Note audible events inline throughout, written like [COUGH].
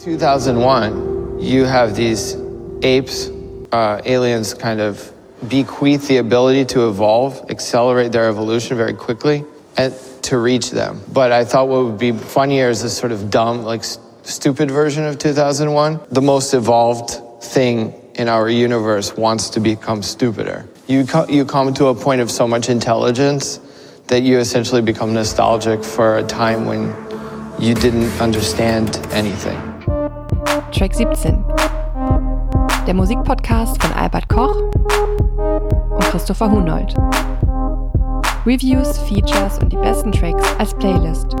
2001, you have these apes, uh, aliens kind of bequeath the ability to evolve, accelerate their evolution very quickly, and to reach them. But I thought what would be funnier is this sort of dumb, like st- stupid version of 2001. The most evolved thing in our universe wants to become stupider. You, co- you come to a point of so much intelligence that you essentially become nostalgic for a time when you didn't understand anything. Track 17. Der Musikpodcast von Albert Koch und Christopher Hunold. Reviews, Features und die besten Tracks als Playlist.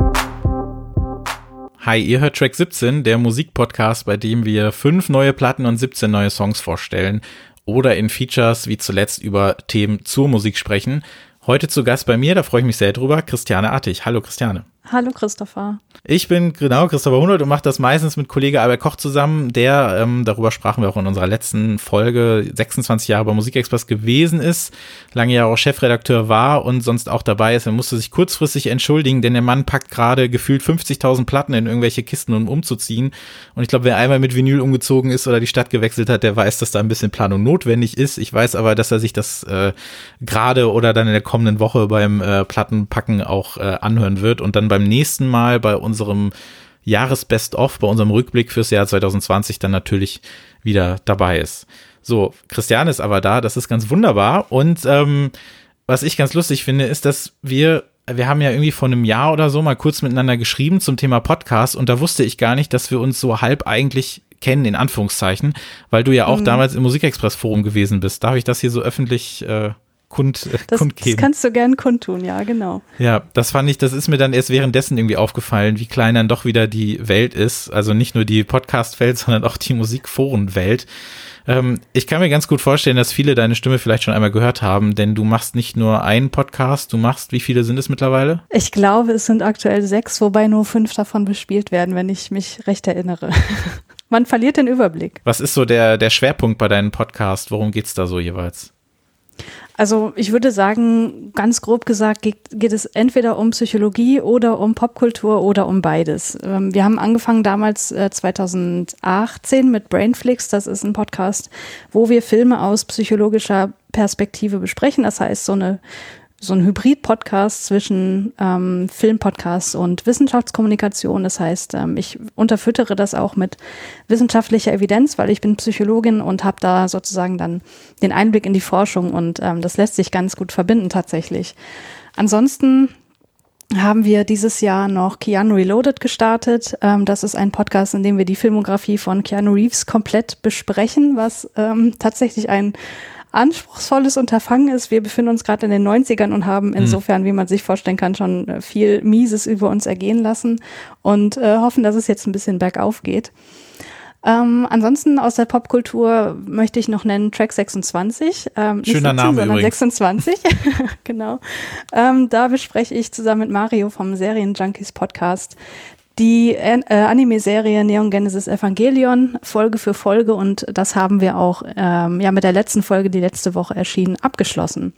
Hi, ihr hört Track 17, der Musikpodcast, bei dem wir fünf neue Platten und 17 neue Songs vorstellen oder in Features wie zuletzt über Themen zur Musik sprechen. Heute zu Gast bei mir, da freue ich mich sehr drüber, Christiane Artig. Hallo Christiane. Hallo Christopher. Ich bin genau Christopher Hundert und mache das meistens mit Kollege Albert Koch zusammen, der, ähm, darüber sprachen wir auch in unserer letzten Folge, 26 Jahre bei Musikexpress gewesen ist, lange Jahre auch Chefredakteur war und sonst auch dabei ist. Er musste sich kurzfristig entschuldigen, denn der Mann packt gerade gefühlt 50.000 Platten in irgendwelche Kisten, um umzuziehen. Und ich glaube, wer einmal mit Vinyl umgezogen ist oder die Stadt gewechselt hat, der weiß, dass da ein bisschen Planung notwendig ist. Ich weiß aber, dass er sich das äh, gerade oder dann in der kommenden Woche beim äh, Plattenpacken auch äh, anhören wird und dann beim nächsten Mal bei unserem Jahresbest-of, bei unserem Rückblick fürs Jahr 2020 dann natürlich wieder dabei ist. So, Christian ist aber da, das ist ganz wunderbar. Und ähm, was ich ganz lustig finde, ist, dass wir, wir haben ja irgendwie vor einem Jahr oder so mal kurz miteinander geschrieben zum Thema Podcast und da wusste ich gar nicht, dass wir uns so halb eigentlich kennen, in Anführungszeichen, weil du ja auch mhm. damals im Musikexpress-Forum gewesen bist. Darf ich das hier so öffentlich äh, kund, äh, das, kundgeben. Das kannst du gern kundtun, ja, genau. Ja, das fand ich, das ist mir dann erst währenddessen irgendwie aufgefallen, wie klein dann doch wieder die Welt ist. Also nicht nur die Podcast-Welt, [LAUGHS] sondern auch die Musikforen-Welt. Ähm, ich kann mir ganz gut vorstellen, dass viele deine Stimme vielleicht schon einmal gehört haben, denn du machst nicht nur einen Podcast, du machst, wie viele sind es mittlerweile? Ich glaube, es sind aktuell sechs, wobei nur fünf davon bespielt werden, wenn ich mich recht erinnere. [LAUGHS] Man verliert den Überblick. Was ist so der, der Schwerpunkt bei deinem Podcast? Worum geht's da so jeweils? Also ich würde sagen, ganz grob gesagt, geht, geht, es entweder um Psychologie oder um Popkultur oder um beides. Ähm, wir haben angefangen damals äh, 2018 mit Brainflix. Das ist ein Podcast, wo wir Filme aus psychologischer Perspektive besprechen. Das heißt, so eine so ein Hybrid-Podcast zwischen ähm, Filmpodcast und Wissenschaftskommunikation. Das heißt, ähm, ich unterfüttere das auch mit wissenschaftlicher Evidenz, weil ich bin Psychologin und habe da sozusagen dann den Einblick in die Forschung und ähm, das lässt sich ganz gut verbinden tatsächlich. Ansonsten haben wir dieses Jahr noch Keanu Reloaded gestartet. Ähm, das ist ein Podcast, in dem wir die Filmografie von Keanu Reeves komplett besprechen, was ähm, tatsächlich ein anspruchsvolles Unterfangen ist. Wir befinden uns gerade in den 90ern und haben hm. insofern, wie man sich vorstellen kann, schon äh, viel Mieses über uns ergehen lassen und äh, hoffen, dass es jetzt ein bisschen bergauf geht. Ähm, ansonsten aus der Popkultur möchte ich noch nennen Track 26. Ähm, Schöner 17, Name übrigens. 26, [LAUGHS] genau. Ähm, da bespreche ich zusammen mit Mario vom Serienjunkies Podcast die äh, Anime-Serie Neon Genesis Evangelion Folge für Folge und das haben wir auch ähm, ja mit der letzten Folge, die letzte Woche erschienen, abgeschlossen.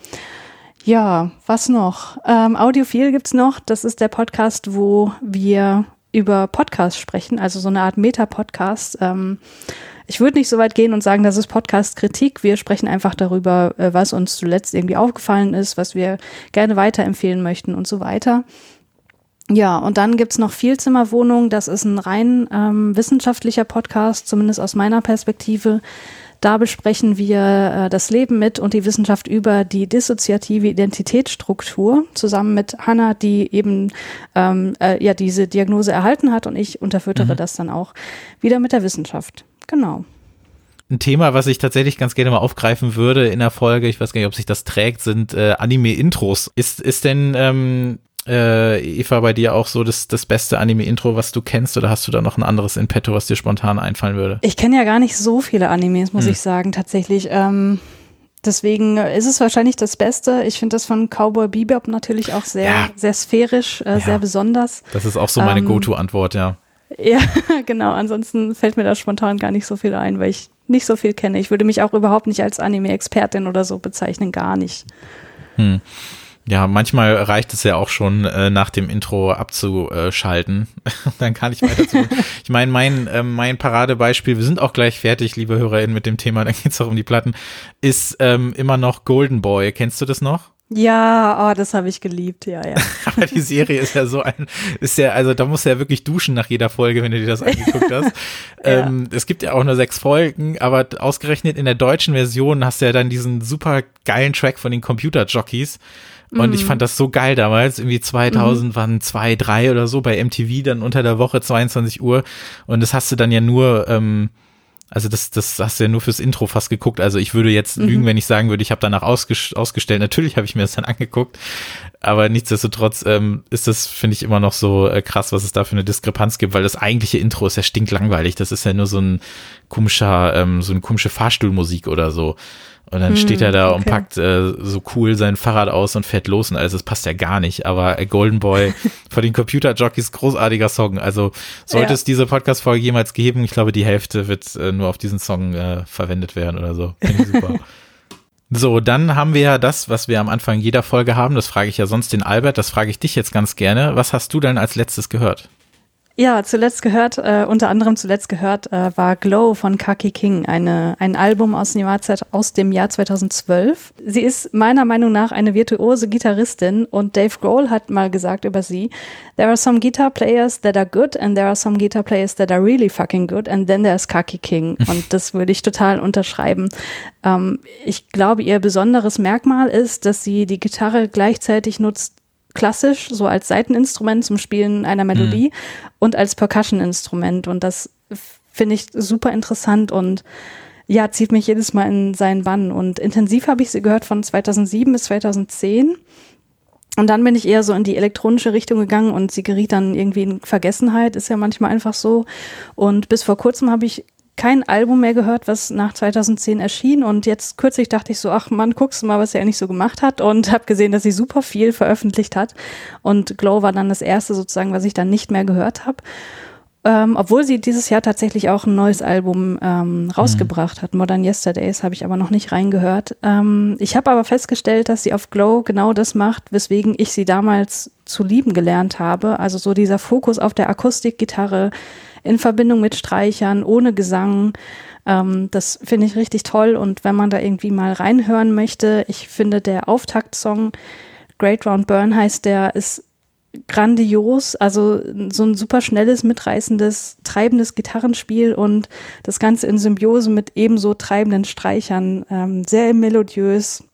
Ja, was noch? Ähm, Audiophil gibt's noch. Das ist der Podcast, wo wir über Podcasts sprechen, also so eine Art Meta-Podcast. Ähm, ich würde nicht so weit gehen und sagen, das ist Podcast-Kritik. Wir sprechen einfach darüber, äh, was uns zuletzt irgendwie aufgefallen ist, was wir gerne weiterempfehlen möchten und so weiter. Ja, und dann gibt's noch Vielzimmerwohnung. Das ist ein rein ähm, wissenschaftlicher Podcast, zumindest aus meiner Perspektive. Da besprechen wir äh, das Leben mit und die Wissenschaft über die dissoziative Identitätsstruktur zusammen mit Hanna, die eben ähm, äh, ja diese Diagnose erhalten hat und ich unterfüttere mhm. das dann auch wieder mit der Wissenschaft. Genau. Ein Thema, was ich tatsächlich ganz gerne mal aufgreifen würde in der Folge, ich weiß gar nicht, ob sich das trägt, sind äh, Anime-Intros. Ist, ist denn ähm, äh, Eva, bei dir auch so das, das beste Anime-Intro, was du kennst, oder hast du da noch ein anderes in petto, was dir spontan einfallen würde? Ich kenne ja gar nicht so viele Animes, muss hm. ich sagen, tatsächlich. Ähm, deswegen ist es wahrscheinlich das Beste. Ich finde das von Cowboy Bebop natürlich auch sehr, ja. sehr sphärisch, äh, ja. sehr besonders. Das ist auch so meine ähm, Go-To-Antwort, ja. Ja, [LAUGHS] genau. Ansonsten fällt mir da spontan gar nicht so viel ein, weil ich nicht so viel kenne. Ich würde mich auch überhaupt nicht als Anime-Expertin oder so bezeichnen, gar nicht. Hm. Ja, manchmal reicht es ja auch schon, äh, nach dem Intro abzuschalten. [LAUGHS] Dann kann ich weiter zu. ich meine, mein, äh, mein Paradebeispiel, wir sind auch gleich fertig, liebe HörerInnen, mit dem Thema, [LAUGHS] dann geht's auch um die Platten, ist ähm, immer noch Golden Boy. Kennst du das noch? Ja, oh, das habe ich geliebt, ja, ja. [LAUGHS] Aber die Serie ist ja so ein, ist ja, also da musst du ja wirklich duschen nach jeder Folge, wenn du dir das angeguckt hast. ja. ähm, es gibt ja auch nur sechs Folgen, aber ausgerechnet in der deutschen Version hast du ja dann diesen super geilen Track von den Computer-Jockeys. Und mm. ich mhm. fand das so geil damals, irgendwie 2000 mm. waren zwei, drei oder so bei MTV dann unter der Woche 22 Uhr. Und das hast du dann ja nur, ähm, also das, das hast du ja nur fürs Intro fast geguckt. Also ich würde jetzt mhm. lügen, wenn ich sagen würde, ich habe danach ausges ausgestellt. Natürlich habe ich mir das dann angeguckt, aber nichtsdestotrotz ähm, ist das, finde ich, immer noch so äh, krass, was es da für eine Diskrepanz gibt, weil das eigentliche Intro ist ja stinklangweilig. Das ist ja nur so ein komischer, ähm, so eine komische Fahrstuhlmusik oder so. Und dann hm, steht er da okay. und packt äh, so cool sein Fahrrad aus und fährt los und alles, das passt ja gar nicht. Aber äh, Golden Boy [LAUGHS] von den Computer Jockeys, großartiger Song. Also sollte ja. es diese Podcast-Folge jemals geben, ich glaube, die Hälfte wird äh, nur auf diesen Song äh, verwendet werden oder so. super. [LAUGHS] So, dann haben wir ja das, was wir am Anfang jeder Folge haben. Das frage ich ja sonst den Albert, das frage ich dich jetzt ganz gerne. Was hast du denn als letztes gehört? Ja, zuletzt gehört, äh, unter anderem zuletzt gehört, äh, war Glow von Kaki King, eine, ein Album aus dem, Jahr, aus dem Jahr 2012. Sie ist meiner Meinung nach eine virtuose Gitarristin und Dave Grohl hat mal gesagt über sie, there are some guitar players that are good and there are some guitar players that are really fucking good and then there's Kaki King [LAUGHS] und das würde ich total unterschreiben. Ähm, ich glaube, ihr besonderes Merkmal ist, dass sie die Gitarre gleichzeitig nutzt, klassisch, so als Seiteninstrument zum Spielen einer Melodie mhm. und als Percussion-Instrument. Und das finde ich super interessant und ja, zieht mich jedes Mal in seinen Bann. Und intensiv habe ich sie gehört von 2007 bis 2010. Und dann bin ich eher so in die elektronische Richtung gegangen und sie geriet dann irgendwie in Vergessenheit, ist ja manchmal einfach so. Und bis vor kurzem habe ich kein Album mehr gehört, was nach 2010 erschien. Und jetzt kürzlich dachte ich so, ach man, guckst du mal, was er eigentlich so gemacht hat. Und habe gesehen, dass sie super viel veröffentlicht hat. Und Glow war dann das erste sozusagen, was ich dann nicht mehr gehört habe. Ähm, obwohl sie dieses Jahr tatsächlich auch ein neues Album ähm, rausgebracht mhm. hat. Modern Yesterdays habe ich aber noch nicht reingehört. Ähm, ich habe aber festgestellt, dass sie auf Glow genau das macht, weswegen ich sie damals zu lieben gelernt habe. Also so dieser Fokus auf der Akustikgitarre, in Verbindung mit Streichern, ohne Gesang. Ähm, das finde ich richtig toll. Und wenn man da irgendwie mal reinhören möchte, ich finde der Auftaktsong Great Round Burn heißt der, ist grandios, also so ein super schnelles, mitreißendes, treibendes Gitarrenspiel und das Ganze in Symbiose mit ebenso treibenden Streichern, ähm, sehr melodiös,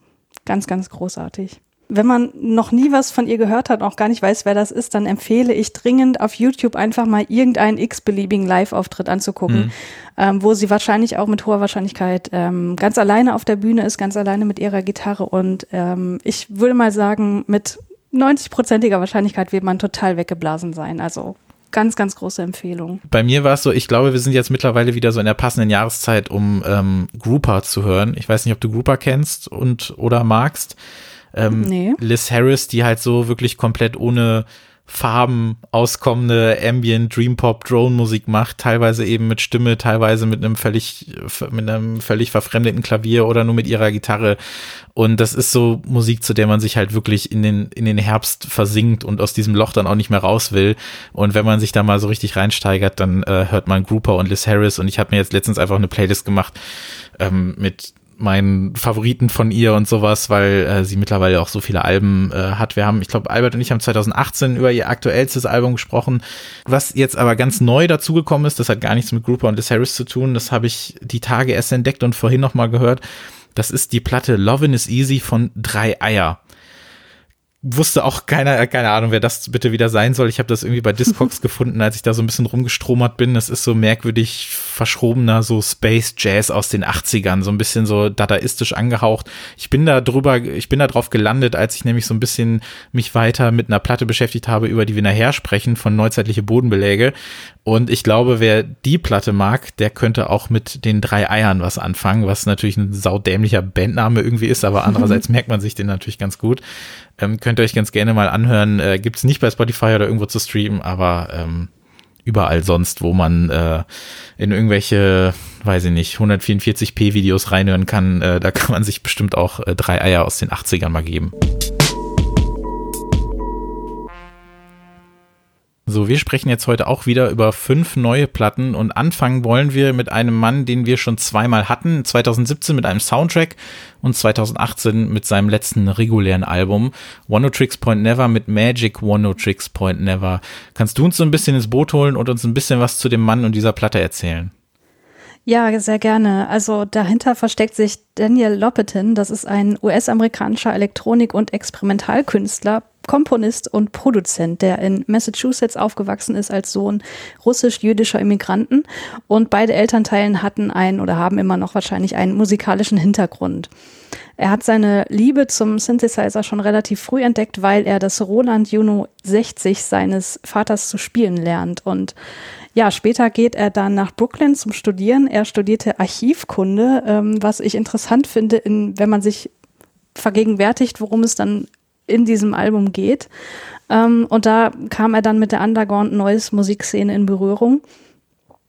ganz, ganz großartig. Wenn man noch nie was von ihr gehört hat, auch gar nicht weiß, wer das ist, dann empfehle ich dringend auf YouTube einfach mal irgendeinen x-beliebigen Live-Auftritt anzugucken, mhm. ähm, wo sie wahrscheinlich auch mit hoher Wahrscheinlichkeit ähm, ganz alleine auf der Bühne ist, ganz alleine mit ihrer Gitarre und ähm, ich würde mal sagen, mit 90-prozentiger Wahrscheinlichkeit wird man total weggeblasen sein. Also ganz, ganz große Empfehlung. Bei mir war es so, ich glaube, wir sind jetzt mittlerweile wieder so in der passenden Jahreszeit, um ähm, Grouper zu hören. Ich weiß nicht, ob du Grouper kennst und oder magst. Ähm, nee. Liz Harris, die halt so wirklich komplett ohne Farben auskommende Ambient, Dream Pop, Drone Musik macht, teilweise eben mit Stimme, teilweise mit einem völlig, mit einem völlig verfremdeten Klavier oder nur mit ihrer Gitarre. Und das ist so Musik, zu der man sich halt wirklich in den, in den Herbst versinkt und aus diesem Loch dann auch nicht mehr raus will. Und wenn man sich da mal so richtig reinsteigert, dann äh, hört man Grouper und Liz Harris. Und ich habe mir jetzt letztens einfach eine Playlist gemacht ähm, mit meinen Favoriten von ihr und sowas, weil äh, sie mittlerweile auch so viele Alben äh, hat. Wir haben, ich glaube, Albert und ich haben 2018 über ihr aktuellstes Album gesprochen. Was jetzt aber ganz neu dazugekommen ist, das hat gar nichts mit Grouper und Liz Harris zu tun, das habe ich die Tage erst entdeckt und vorhin nochmal gehört. Das ist die Platte Lovin' is Easy von Drei Eier wusste auch keiner, keine Ahnung, wer das bitte wieder sein soll. Ich habe das irgendwie bei Discogs [LAUGHS] gefunden, als ich da so ein bisschen rumgestromert bin. Das ist so merkwürdig verschrobener, so Space Jazz aus den 80ern, so ein bisschen so dadaistisch angehaucht. Ich bin da drüber, ich bin da drauf gelandet, als ich nämlich so ein bisschen mich weiter mit einer Platte beschäftigt habe, über die wir nachher sprechen, von neuzeitliche Bodenbeläge. Und ich glaube, wer die Platte mag, der könnte auch mit den drei Eiern was anfangen, was natürlich ein saudämlicher Bandname irgendwie ist, aber [LAUGHS] andererseits merkt man sich den natürlich ganz gut. Ähm, könnt ihr euch ganz gerne mal anhören. Äh, Gibt es nicht bei Spotify oder irgendwo zu streamen, aber ähm, überall sonst, wo man äh, in irgendwelche, weiß ich nicht, 144p Videos reinhören kann, äh, da kann man sich bestimmt auch äh, drei Eier aus den 80ern mal geben. So, wir sprechen jetzt heute auch wieder über fünf neue Platten und anfangen wollen wir mit einem Mann, den wir schon zweimal hatten. 2017 mit einem Soundtrack und 2018 mit seinem letzten regulären Album One Tricks Point Never mit Magic One Tricks Point Never. Kannst du uns so ein bisschen ins Boot holen und uns ein bisschen was zu dem Mann und dieser Platte erzählen? Ja, sehr gerne. Also dahinter versteckt sich Daniel Lopetin. Das ist ein US-amerikanischer Elektronik- und Experimentalkünstler, Komponist und Produzent, der in Massachusetts aufgewachsen ist als Sohn russisch-jüdischer Immigranten. Und beide Elternteilen hatten einen oder haben immer noch wahrscheinlich einen musikalischen Hintergrund. Er hat seine Liebe zum Synthesizer schon relativ früh entdeckt, weil er das Roland Juno 60 seines Vaters zu spielen lernt. Und ja, später geht er dann nach Brooklyn zum Studieren. Er studierte Archivkunde, ähm, was ich interessant finde, in, wenn man sich vergegenwärtigt, worum es dann in diesem Album geht. Ähm, und da kam er dann mit der Underground Noise Musikszene in Berührung.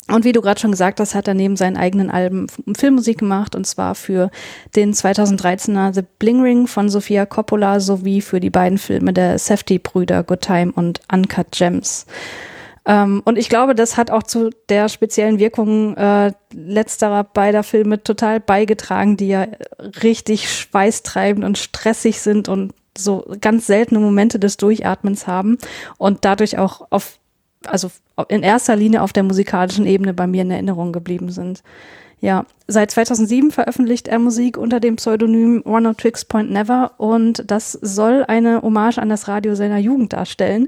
Und wie du gerade schon gesagt hast, hat er neben seinen eigenen Alben Filmmusik gemacht und zwar für den 2013er The Bling Ring von Sofia Coppola sowie für die beiden Filme der Safety-Brüder Good Time und Uncut Gems. Ähm, und ich glaube, das hat auch zu der speziellen Wirkung äh, letzterer beider Filme total beigetragen, die ja richtig schweißtreibend und stressig sind und so ganz seltene Momente des Durchatmens haben und dadurch auch auf, also in erster Linie auf der musikalischen Ebene bei mir in Erinnerung geblieben sind. Ja, seit 2007 veröffentlicht er Musik unter dem Pseudonym One of Tricks Point Never und das soll eine Hommage an das Radio seiner Jugend darstellen.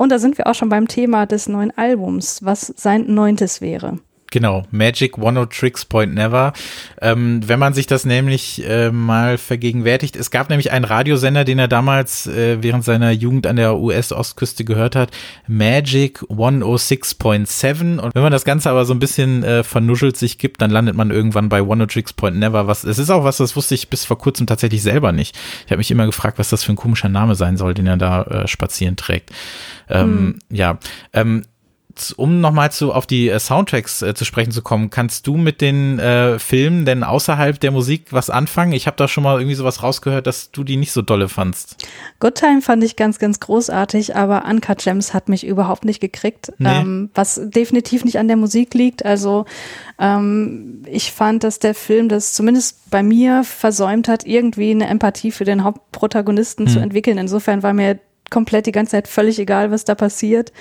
Und da sind wir auch schon beim Thema des neuen Albums, was sein neuntes wäre. Genau, Magic One Tricks Point Never. Ähm, wenn man sich das nämlich äh, mal vergegenwärtigt, es gab nämlich einen Radiosender, den er damals äh, während seiner Jugend an der US-Ostküste gehört hat, Magic 106.7. Und wenn man das Ganze aber so ein bisschen äh, vernuschelt sich gibt, dann landet man irgendwann bei One Tricks Point Never. Was, es ist auch was, das wusste ich bis vor kurzem tatsächlich selber nicht. Ich habe mich immer gefragt, was das für ein komischer Name sein soll, den er da äh, spazieren trägt. Ähm, hm. Ja, ähm, um nochmal zu, auf die äh, Soundtracks äh, zu sprechen zu kommen, kannst du mit den äh, Filmen denn außerhalb der Musik was anfangen? Ich habe da schon mal irgendwie sowas rausgehört, dass du die nicht so dolle fandst. Good Time fand ich ganz, ganz großartig, aber Uncut Gems hat mich überhaupt nicht gekriegt, nee. ähm, was definitiv nicht an der Musik liegt. Also ähm, ich fand, dass der Film das zumindest bei mir versäumt hat, irgendwie eine Empathie für den Hauptprotagonisten hm. zu entwickeln. Insofern war mir komplett die ganze Zeit völlig egal, was da passiert.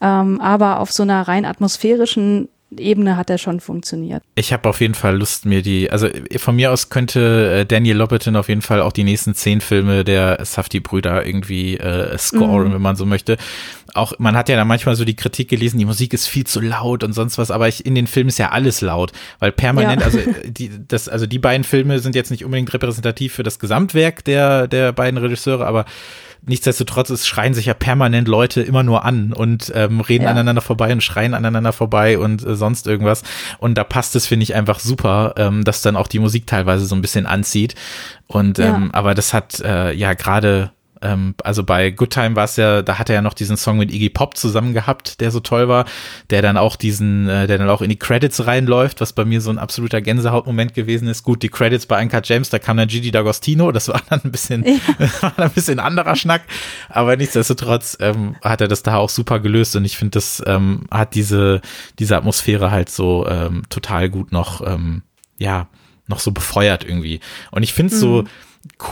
Ähm, aber auf so einer rein atmosphärischen Ebene hat er schon funktioniert. Ich habe auf jeden Fall Lust, mir die, also von mir aus könnte äh, Daniel Lopatin auf jeden Fall auch die nächsten zehn Filme der Safety-Brüder irgendwie äh, scoren, mhm. wenn man so möchte. Auch, man hat ja da manchmal so die Kritik gelesen, die Musik ist viel zu laut und sonst was, aber ich, in den Filmen ist ja alles laut, weil permanent, ja. also die, das, also die beiden Filme sind jetzt nicht unbedingt repräsentativ für das Gesamtwerk der, der beiden Regisseure, aber nichtsdestotrotz, es schreien sich ja permanent Leute immer nur an und ähm, reden ja. aneinander vorbei und schreien aneinander vorbei und äh, sonst irgendwas. Und da passt es, finde ich, einfach super, ähm, dass dann auch die Musik teilweise so ein bisschen anzieht. Und ähm, ja. aber das hat äh, ja gerade ähm, also bei Good Time war es ja, da hat er ja noch diesen Song mit Iggy Pop zusammen gehabt, der so toll war, der dann auch diesen, äh, der dann auch in die Credits reinläuft, was bei mir so ein absoluter Gänsehautmoment gewesen ist. Gut, die Credits bei Uncut James, da kam dann Gigi D'Agostino, das war dann ein bisschen, ja. [LAUGHS] war ein bisschen anderer Schnack, aber nichtsdestotrotz ähm, hat er das da auch super gelöst und ich finde, das ähm, hat diese, diese Atmosphäre halt so ähm, total gut noch, ähm, ja, noch so befeuert irgendwie. Und ich finde es mhm. so,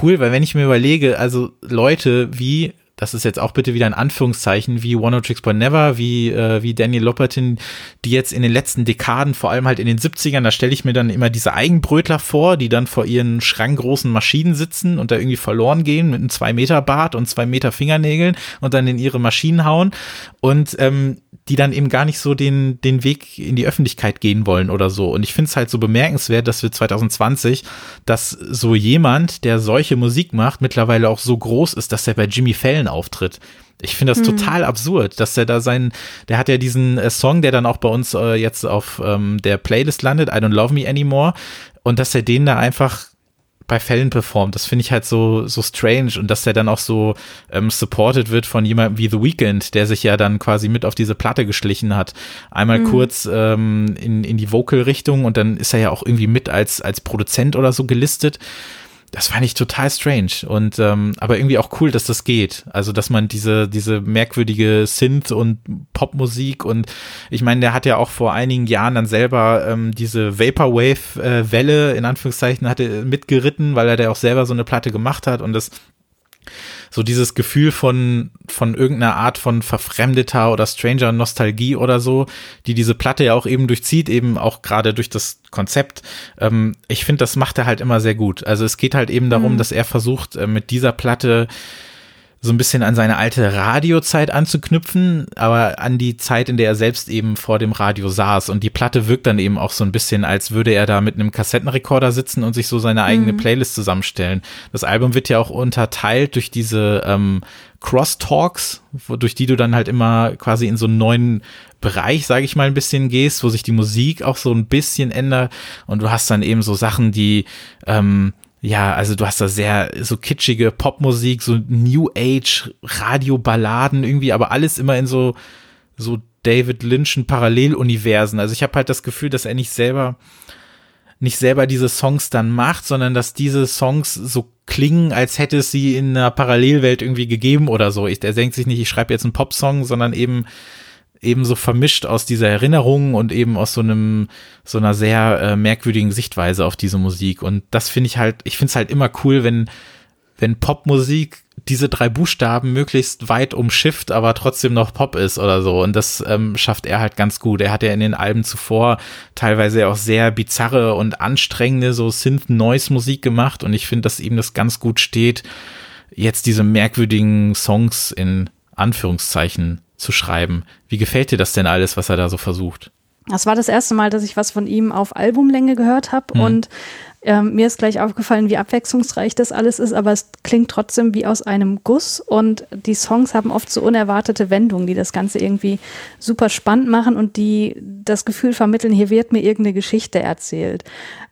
cool, weil wenn ich mir überlege, also Leute wie das ist jetzt auch bitte wieder ein Anführungszeichen, wie One Tricks Point Never, wie, äh, wie Daniel Lopatin, die jetzt in den letzten Dekaden, vor allem halt in den 70ern, da stelle ich mir dann immer diese Eigenbrötler vor, die dann vor ihren schrankgroßen Maschinen sitzen und da irgendwie verloren gehen mit einem zwei Meter Bart und zwei Meter Fingernägeln und dann in ihre Maschinen hauen. Und ähm, die dann eben gar nicht so den, den Weg in die Öffentlichkeit gehen wollen oder so. Und ich finde es halt so bemerkenswert, dass wir 2020, dass so jemand, der solche Musik macht, mittlerweile auch so groß ist, dass er bei Jimmy Fallon auftritt. Ich finde das hm. total absurd, dass er da sein, der hat ja diesen äh, Song, der dann auch bei uns äh, jetzt auf ähm, der Playlist landet, I Don't Love Me Anymore, und dass er den da einfach bei Fällen performt. Das finde ich halt so, so strange und dass der dann auch so ähm, supported wird von jemandem wie The Weeknd, der sich ja dann quasi mit auf diese Platte geschlichen hat. Einmal mhm. kurz ähm, in, in die Vocal-Richtung und dann ist er ja auch irgendwie mit als, als Produzent oder so gelistet. Das fand ich total strange und ähm, aber irgendwie auch cool, dass das geht. Also dass man diese diese merkwürdige Synth und Popmusik und ich meine, der hat ja auch vor einigen Jahren dann selber ähm, diese Vaporwave äh, in Anführungszeichen hatte mitgeritten, weil er da auch selber so eine Platte gemacht hat und das so dieses Gefühl von, von irgendeiner Art von verfremdeter oder stranger Nostalgie oder so, die diese Platte ja auch eben durchzieht, eben auch gerade durch das Konzept. Ähm, ich finde, das macht er halt immer sehr gut. Also es geht halt eben darum, mhm. dass er versucht, äh, mit dieser Platte so ein bisschen an seine alte Radiozeit anzuknüpfen, aber an die Zeit, in der er selbst eben vor dem Radio saß. Und die Platte wirkt dann eben auch so ein bisschen, als würde er da mit einem Kassettenrekorder sitzen und sich so seine eigene mhm. Playlist zusammenstellen. Das Album wird ja auch unterteilt durch diese ähm, Crosstalks, durch die du dann halt immer quasi in so einen neuen Bereich, sage ich mal, ein bisschen gehst, wo sich die Musik auch so ein bisschen ändert. Und du hast dann eben so Sachen, die ähm, ja, also du hast da sehr so kitschige Popmusik, so New Age Radioballaden irgendwie, aber alles immer in so so David Lynchen Paralleluniversen. Also ich habe halt das Gefühl, dass er nicht selber nicht selber diese Songs dann macht, sondern dass diese Songs so klingen, als hätte es sie in einer Parallelwelt irgendwie gegeben oder so. Ich, der denkt sich nicht, ich schreibe jetzt einen Popsong, sondern eben eben so vermischt aus dieser Erinnerung und eben aus so einem, so einer sehr äh, merkwürdigen Sichtweise auf diese Musik. Und das finde ich halt, ich finde es halt immer cool, wenn, wenn Popmusik diese drei Buchstaben möglichst weit umschifft, aber trotzdem noch Pop ist oder so. Und das ähm, schafft er halt ganz gut. Er hat ja in den Alben zuvor teilweise auch sehr bizarre und anstrengende so Synth-Noise-Musik gemacht. Und ich finde, dass ihm das ganz gut steht, jetzt diese merkwürdigen Songs in Anführungszeichen zu schreiben. Wie gefällt dir das denn alles, was er da so versucht? Das war das erste Mal, dass ich was von ihm auf Albumlänge gehört habe mhm. und ähm, mir ist gleich aufgefallen, wie abwechslungsreich das alles ist, aber es klingt trotzdem wie aus einem Guss und die Songs haben oft so unerwartete Wendungen, die das Ganze irgendwie super spannend machen und die das Gefühl vermitteln, hier wird mir irgendeine Geschichte erzählt.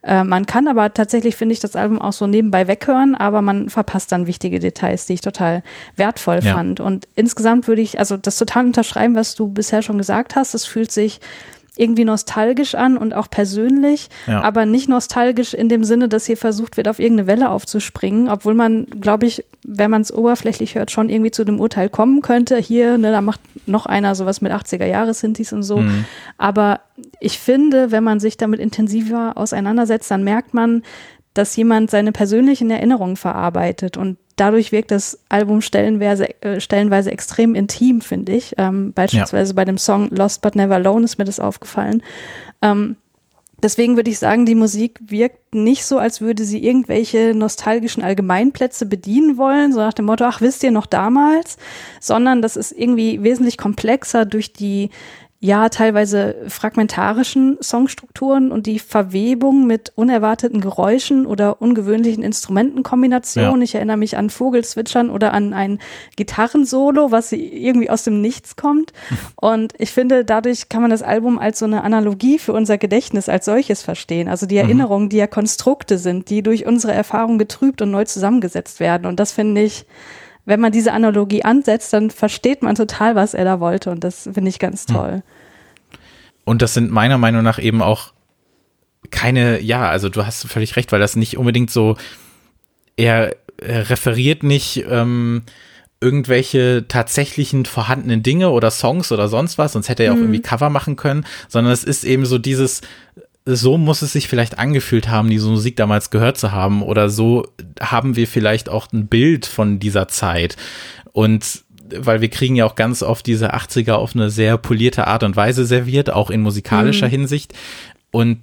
Äh, man kann aber tatsächlich, finde ich, das Album auch so nebenbei weghören, aber man verpasst dann wichtige Details, die ich total wertvoll ja. fand. Und insgesamt würde ich also das total unterschreiben, was du bisher schon gesagt hast. Es fühlt sich irgendwie nostalgisch an und auch persönlich, ja. aber nicht nostalgisch in dem Sinne, dass hier versucht wird, auf irgendeine Welle aufzuspringen, obwohl man, glaube ich, wenn man es oberflächlich hört, schon irgendwie zu dem Urteil kommen könnte. Hier, ne, da macht noch einer sowas mit 80er Jahre Sintis und so. Mhm. Aber ich finde, wenn man sich damit intensiver auseinandersetzt, dann merkt man, dass jemand seine persönlichen Erinnerungen verarbeitet und dadurch wirkt das Album stellenweise, äh, stellenweise extrem intim, finde ich. Ähm, beispielsweise ja. bei dem Song Lost But Never Alone ist mir das aufgefallen. Ähm, deswegen würde ich sagen, die Musik wirkt nicht so, als würde sie irgendwelche nostalgischen Allgemeinplätze bedienen wollen, so nach dem Motto, ach, wisst ihr noch damals, sondern das ist irgendwie wesentlich komplexer durch die ja teilweise fragmentarischen Songstrukturen und die Verwebung mit unerwarteten Geräuschen oder ungewöhnlichen Instrumentenkombinationen. Ja. Ich erinnere mich an Vogelzwitschern oder an ein Gitarrensolo, was irgendwie aus dem Nichts kommt. Und ich finde, dadurch kann man das Album als so eine Analogie für unser Gedächtnis als solches verstehen. Also die mhm. Erinnerungen, die ja Konstrukte sind, die durch unsere Erfahrung getrübt und neu zusammengesetzt werden. Und das finde ich wenn man diese Analogie ansetzt, dann versteht man total, was er da wollte. Und das finde ich ganz hm. toll. Und das sind meiner Meinung nach eben auch keine, ja, also du hast völlig recht, weil das nicht unbedingt so, er, er referiert nicht ähm, irgendwelche tatsächlichen vorhandenen Dinge oder Songs oder sonst was, sonst hätte er ja auch mhm. irgendwie Cover machen können, sondern es ist eben so dieses, so muss es sich vielleicht angefühlt haben, diese Musik damals gehört zu haben. Oder so haben wir vielleicht auch ein Bild von dieser Zeit. Und weil wir kriegen ja auch ganz oft diese 80er auf eine sehr polierte Art und Weise serviert, auch in musikalischer mhm. Hinsicht. Und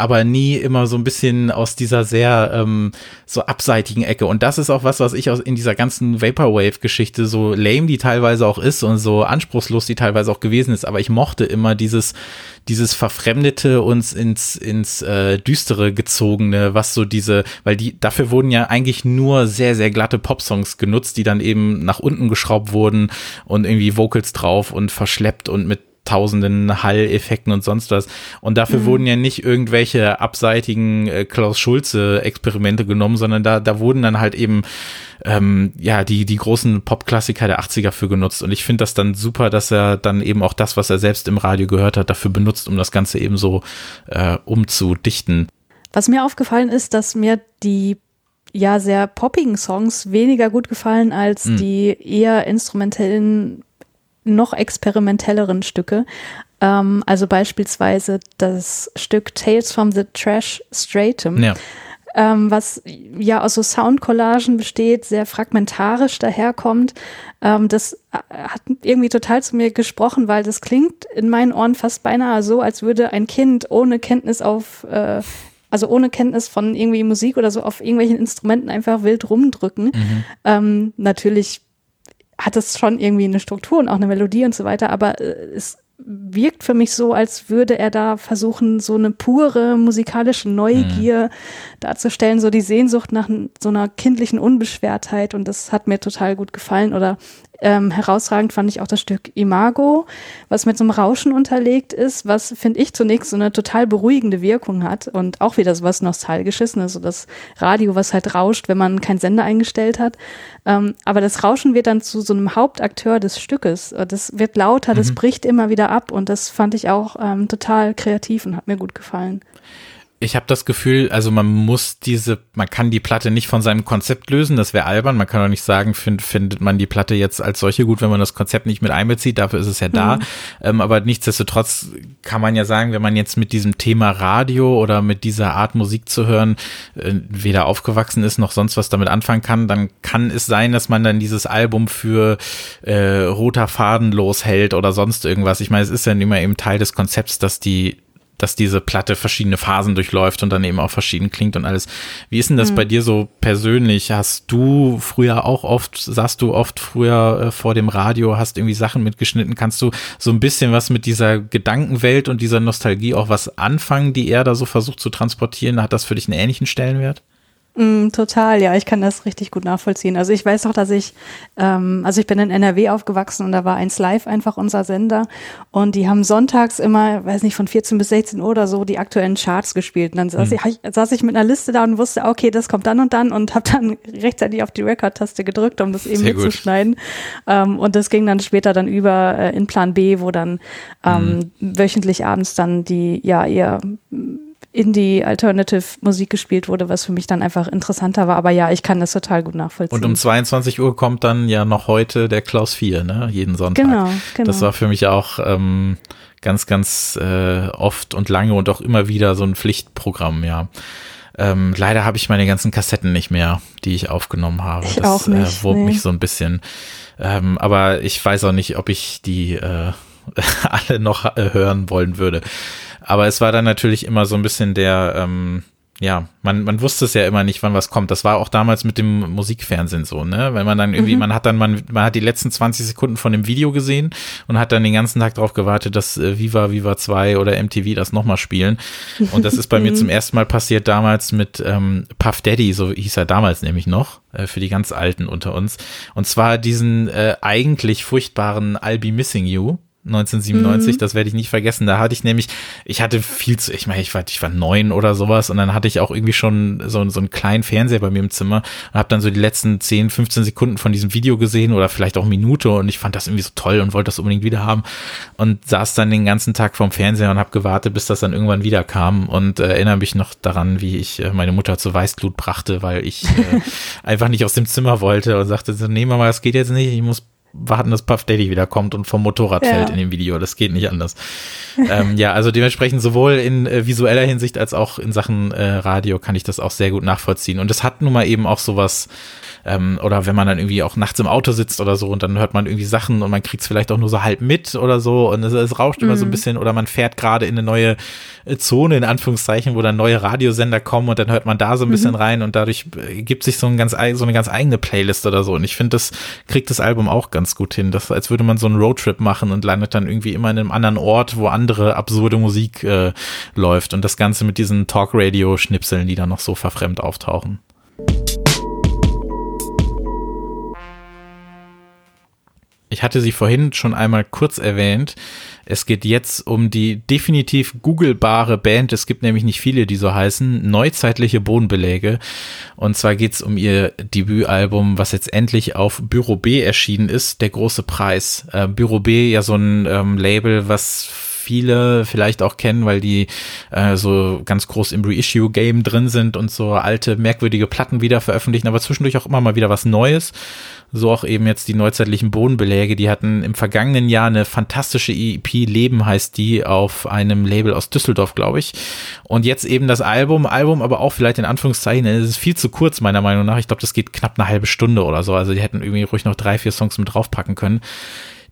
aber nie immer so ein bisschen aus dieser sehr ähm, so abseitigen Ecke. Und das ist auch was, was ich aus in dieser ganzen Vaporwave-Geschichte so lame, die teilweise auch ist und so anspruchslos, die teilweise auch gewesen ist. Aber ich mochte immer dieses dieses verfremdete uns ins ins äh, düstere gezogene, was so diese, weil die dafür wurden ja eigentlich nur sehr sehr glatte Popsongs genutzt, die dann eben nach unten geschraubt wurden und irgendwie Vocals drauf und verschleppt und mit tausenden Hall-Effekten und sonst was. Und dafür mhm. wurden ja nicht irgendwelche abseitigen äh, Klaus-Schulze-Experimente genommen, sondern da, da wurden dann halt eben ähm, ja die, die großen Pop-Klassiker der 80er für genutzt. Und ich finde das dann super, dass er dann eben auch das, was er selbst im Radio gehört hat, dafür benutzt, um das Ganze eben so äh, umzudichten. Was mir aufgefallen ist, dass mir die ja sehr poppigen Songs weniger gut gefallen als mhm. die eher instrumentellen, noch experimentelleren Stücke. Ähm, also beispielsweise das Stück Tales from the Trash Stratum. Ja. Ähm, was ja aus so Soundcollagen besteht, sehr fragmentarisch daherkommt. Ähm, das äh, hat irgendwie total zu mir gesprochen, weil das klingt in meinen Ohren fast beinahe so, als würde ein Kind ohne Kenntnis auf äh, also ohne Kenntnis von irgendwie Musik oder so auf irgendwelchen Instrumenten einfach wild rumdrücken. Mhm. Ähm, natürlich hat es schon irgendwie eine Struktur und auch eine Melodie und so weiter, aber äh, es wirkt für mich so, als würde er da versuchen, so eine pure musikalische Neugier mhm. Darzustellen, so die Sehnsucht nach so einer kindlichen Unbeschwertheit und das hat mir total gut gefallen oder ähm, herausragend fand ich auch das Stück Imago, was mit so einem Rauschen unterlegt ist, was, finde ich, zunächst so eine total beruhigende Wirkung hat und auch wieder so was Nostalgisches, ne? so das Radio, was halt rauscht, wenn man keinen Sender eingestellt hat. Ähm, aber das Rauschen wird dann zu so einem Hauptakteur des Stückes. Das wird lauter, das mhm. bricht immer wieder ab und das fand ich auch ähm, total kreativ und hat mir gut gefallen ich habe das Gefühl, also man muss diese, man kann die Platte nicht von seinem Konzept lösen, das wäre albern. Man kann auch nicht sagen, find, findet man die Platte jetzt als solche gut, wenn man das Konzept nicht mit einbezieht, dafür ist es ja da. Mhm. Ähm, aber nichtsdestotrotz kann man ja sagen, wenn man jetzt mit diesem Thema Radio oder mit dieser Art Musik zu hören, äh, weder aufgewachsen ist noch sonst was damit anfangen kann, dann kann es sein, dass man dann dieses Album für äh, roter Faden loshält oder sonst irgendwas. Ich meine, es ist ja immer eben Teil des Konzepts, dass die dass diese Platte verschiedene Phasen durchläuft und dann eben auch verschieden klingt und alles. Wie ist denn das mhm. bei dir so persönlich? Hast du früher auch oft, saßt du oft früher äh, vor dem Radio, hast irgendwie Sachen mitgeschnitten? Kannst du so ein bisschen was mit dieser Gedankenwelt und dieser Nostalgie auch was anfangen, die er da so versucht zu transportieren? Hat das für dich einen ähnlichen Stellenwert? Mm, total, ja, ich kann das richtig gut nachvollziehen. Also ich weiß auch, dass ich, ähm, also ich bin in NRW aufgewachsen und da war eins live einfach unser Sender und die haben sonntags immer, weiß nicht, von 14 bis 16 Uhr oder so die aktuellen Charts gespielt. Und dann saß, mhm. ich, saß ich mit einer Liste da und wusste, okay, das kommt dann und dann und habe dann [LAUGHS] rechtzeitig auf die Record-Taste gedrückt, um das eben Sehr mitzuschneiden. Ähm, und das ging dann später dann über äh, in Plan B, wo dann ähm, mhm. wöchentlich abends dann die ja eher Indie-Alternative-Musik gespielt wurde, was für mich dann einfach interessanter war. Aber ja, ich kann das total gut nachvollziehen. Und um 22 Uhr kommt dann ja noch heute der Klaus 4, ne? Jeden Sonntag. Genau, genau. Das war für mich auch ähm, ganz, ganz äh, oft und lange und auch immer wieder so ein Pflichtprogramm, ja. Ähm, leider habe ich meine ganzen Kassetten nicht mehr, die ich aufgenommen habe. Ich das auch nicht, äh, wurmt nee. mich so ein bisschen. Ähm, aber ich weiß auch nicht, ob ich die äh, [LAUGHS] alle noch äh, hören wollen würde. Aber es war dann natürlich immer so ein bisschen der, ähm, ja, man, man wusste es ja immer nicht, wann was kommt. Das war auch damals mit dem Musikfernsehen so, ne? Wenn man dann irgendwie, mhm. man hat dann, man, man hat die letzten 20 Sekunden von dem Video gesehen und hat dann den ganzen Tag darauf gewartet, dass äh, Viva, Viva 2 oder MTV das nochmal spielen. Und das ist bei mir [LAUGHS] zum ersten Mal passiert damals mit ähm, Puff Daddy, so hieß er damals nämlich noch, äh, für die ganz Alten unter uns. Und zwar diesen äh, eigentlich furchtbaren I'll Be Missing You 1997, mhm. das werde ich nicht vergessen. Da hatte ich nämlich, ich hatte viel zu, ich meine, ich war, ich war neun oder sowas und dann hatte ich auch irgendwie schon so, so einen kleinen Fernseher bei mir im Zimmer und habe dann so die letzten 10, 15 Sekunden von diesem Video gesehen oder vielleicht auch Minute und ich fand das irgendwie so toll und wollte das unbedingt wieder haben und saß dann den ganzen Tag vorm Fernseher und habe gewartet, bis das dann irgendwann wieder kam und äh, erinnere mich noch daran, wie ich äh, meine Mutter zu Weißglut brachte, weil ich äh, [LAUGHS] einfach nicht aus dem Zimmer wollte und sagte so, nee Mama, das geht jetzt nicht, ich muss warten, dass Puff Daddy wieder kommt und vom Motorrad ja. fällt in dem Video. Das geht nicht anders. [LAUGHS] ähm, ja, also dementsprechend sowohl in äh, visueller Hinsicht als auch in Sachen äh, Radio kann ich das auch sehr gut nachvollziehen. Und es hat nun mal eben auch sowas, ähm, oder wenn man dann irgendwie auch nachts im Auto sitzt oder so und dann hört man irgendwie Sachen und man kriegt es vielleicht auch nur so halb mit oder so und es, es rauscht mhm. immer so ein mhm. bisschen oder man fährt gerade in eine neue äh, Zone, in Anführungszeichen, wo dann neue Radiosender kommen und dann hört man da so ein bisschen mhm. rein und dadurch äh, gibt sich so, ein ganz, so eine ganz eigene Playlist oder so. Und ich finde, das kriegt das Album auch ganz gut hin. Das, als würde man so einen Roadtrip machen und landet dann irgendwie immer in einem anderen Ort, wo andere absurde Musik äh, läuft. Und das Ganze mit diesen Talk-Radio-Schnipseln, die dann noch so verfremd auftauchen. Ich hatte sie vorhin schon einmal kurz erwähnt. Es geht jetzt um die definitiv googelbare Band. Es gibt nämlich nicht viele, die so heißen. Neuzeitliche Bodenbeläge. Und zwar geht es um ihr Debütalbum, was jetzt endlich auf Büro B erschienen ist. Der große Preis. Äh, Büro B, ja so ein ähm, Label, was viele vielleicht auch kennen, weil die äh, so ganz groß im Reissue-Game drin sind und so alte, merkwürdige Platten wieder veröffentlichen, aber zwischendurch auch immer mal wieder was Neues. So auch eben jetzt die neuzeitlichen Bodenbeläge. Die hatten im vergangenen Jahr eine fantastische EP, Leben heißt die, auf einem Label aus Düsseldorf, glaube ich. Und jetzt eben das Album, Album aber auch vielleicht in Anführungszeichen, es ist viel zu kurz meiner Meinung nach. Ich glaube, das geht knapp eine halbe Stunde oder so. Also die hätten irgendwie ruhig noch drei, vier Songs mit draufpacken können.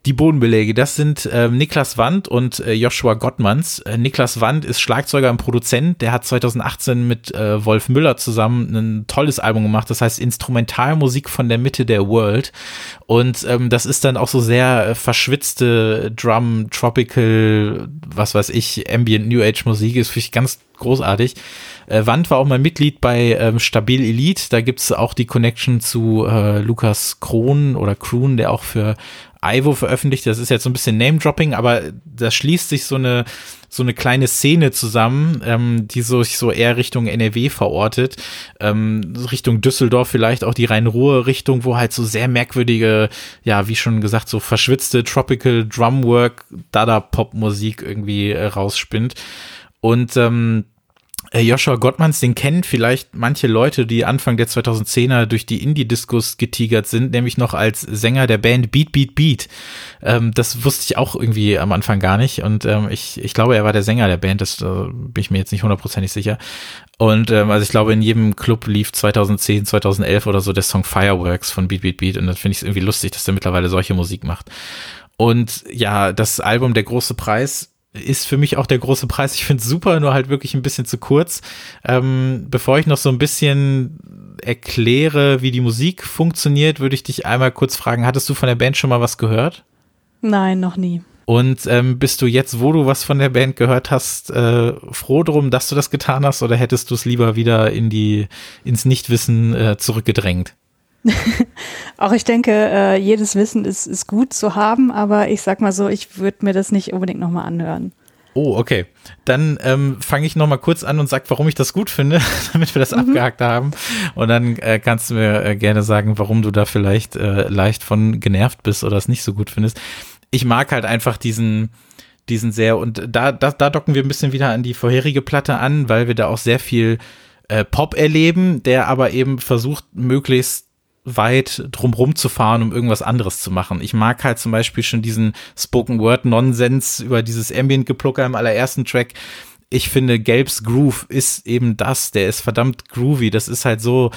Die Bodenbeläge, das sind äh, Niklas Wand und äh, Joshua Gottmanns. Äh, Niklas Wand ist Schlagzeuger und Produzent. Der hat 2018 mit äh, Wolf Müller zusammen ein tolles Album gemacht. Das heißt Instrumentalmusik von der Mitte der World. Und ähm, das ist dann auch so sehr äh, verschwitzte Drum, Tropical, was weiß ich, Ambient New Age Musik. Ist für mich ganz großartig. Äh, Wand war auch mal Mitglied bei ähm, Stabil Elite. Da gibt's auch die Connection zu äh, Lukas Krohn oder Kroon, der auch für Ivo veröffentlicht. Das ist jetzt so ein bisschen Name-Dropping, aber da schließt sich so eine, so eine kleine Szene zusammen, ähm, die sich so eher Richtung NRW verortet, ähm, Richtung Düsseldorf vielleicht auch die Rhein-Ruhr-Richtung, wo halt so sehr merkwürdige, ja, wie schon gesagt, so verschwitzte Tropical Drumwork, Dada-Pop-Musik irgendwie äh, rausspinnt. Und ähm, äh, Joshua Gottmanns, den kennen vielleicht manche Leute, die Anfang der 2010er durch die Indie-Discos getigert sind, nämlich noch als Sänger der Band Beat Beat Beat. Ähm, das wusste ich auch irgendwie am Anfang gar nicht und ähm, ich, ich glaube, er war der Sänger der Band, das äh, bin ich mir jetzt nicht hundertprozentig sicher. Und ähm, also ich glaube, in jedem Club lief 2010, 2011 oder so der Song Fireworks von Beat Beat Beat und dann finde ich es irgendwie lustig, dass der mittlerweile solche Musik macht. Und ja, das Album Der große Preis ist für mich auch der große Preis. Ich finde es super, nur halt wirklich ein bisschen zu kurz. Ähm, bevor ich noch so ein bisschen erkläre, wie die Musik funktioniert, würde ich dich einmal kurz fragen, hattest du von der Band schon mal was gehört? Nein, noch nie. Und ähm, bist du jetzt, wo du was von der Band gehört hast, äh, froh drum, dass du das getan hast, oder hättest du es lieber wieder in die ins Nichtwissen äh, zurückgedrängt? [LAUGHS] Auch ich denke, äh, jedes Wissen ist, ist gut zu haben, aber ich sag mal so, ich würde mir das nicht unbedingt nochmal anhören. Oh, okay. Dann ähm, fange ich nochmal kurz an und sag, warum ich das gut finde, [LAUGHS] damit wir das mhm. abgehakt haben. Und dann äh, kannst du mir äh, gerne sagen, warum du da vielleicht äh, leicht von genervt bist oder es nicht so gut findest. Ich mag halt einfach diesen, diesen sehr, und da, da, da docken wir ein bisschen wieder an die vorherige Platte an, weil wir da auch sehr viel äh, Pop erleben, der aber eben versucht, möglichst weit drumrum zu fahren, um irgendwas anderes zu machen. Ich mag halt zum Beispiel schon diesen Spoken Word Nonsens über dieses Ambient Geplucker im allerersten Track. Ich finde, Gelbs Groove ist eben das. Der ist verdammt groovy. Das ist halt so,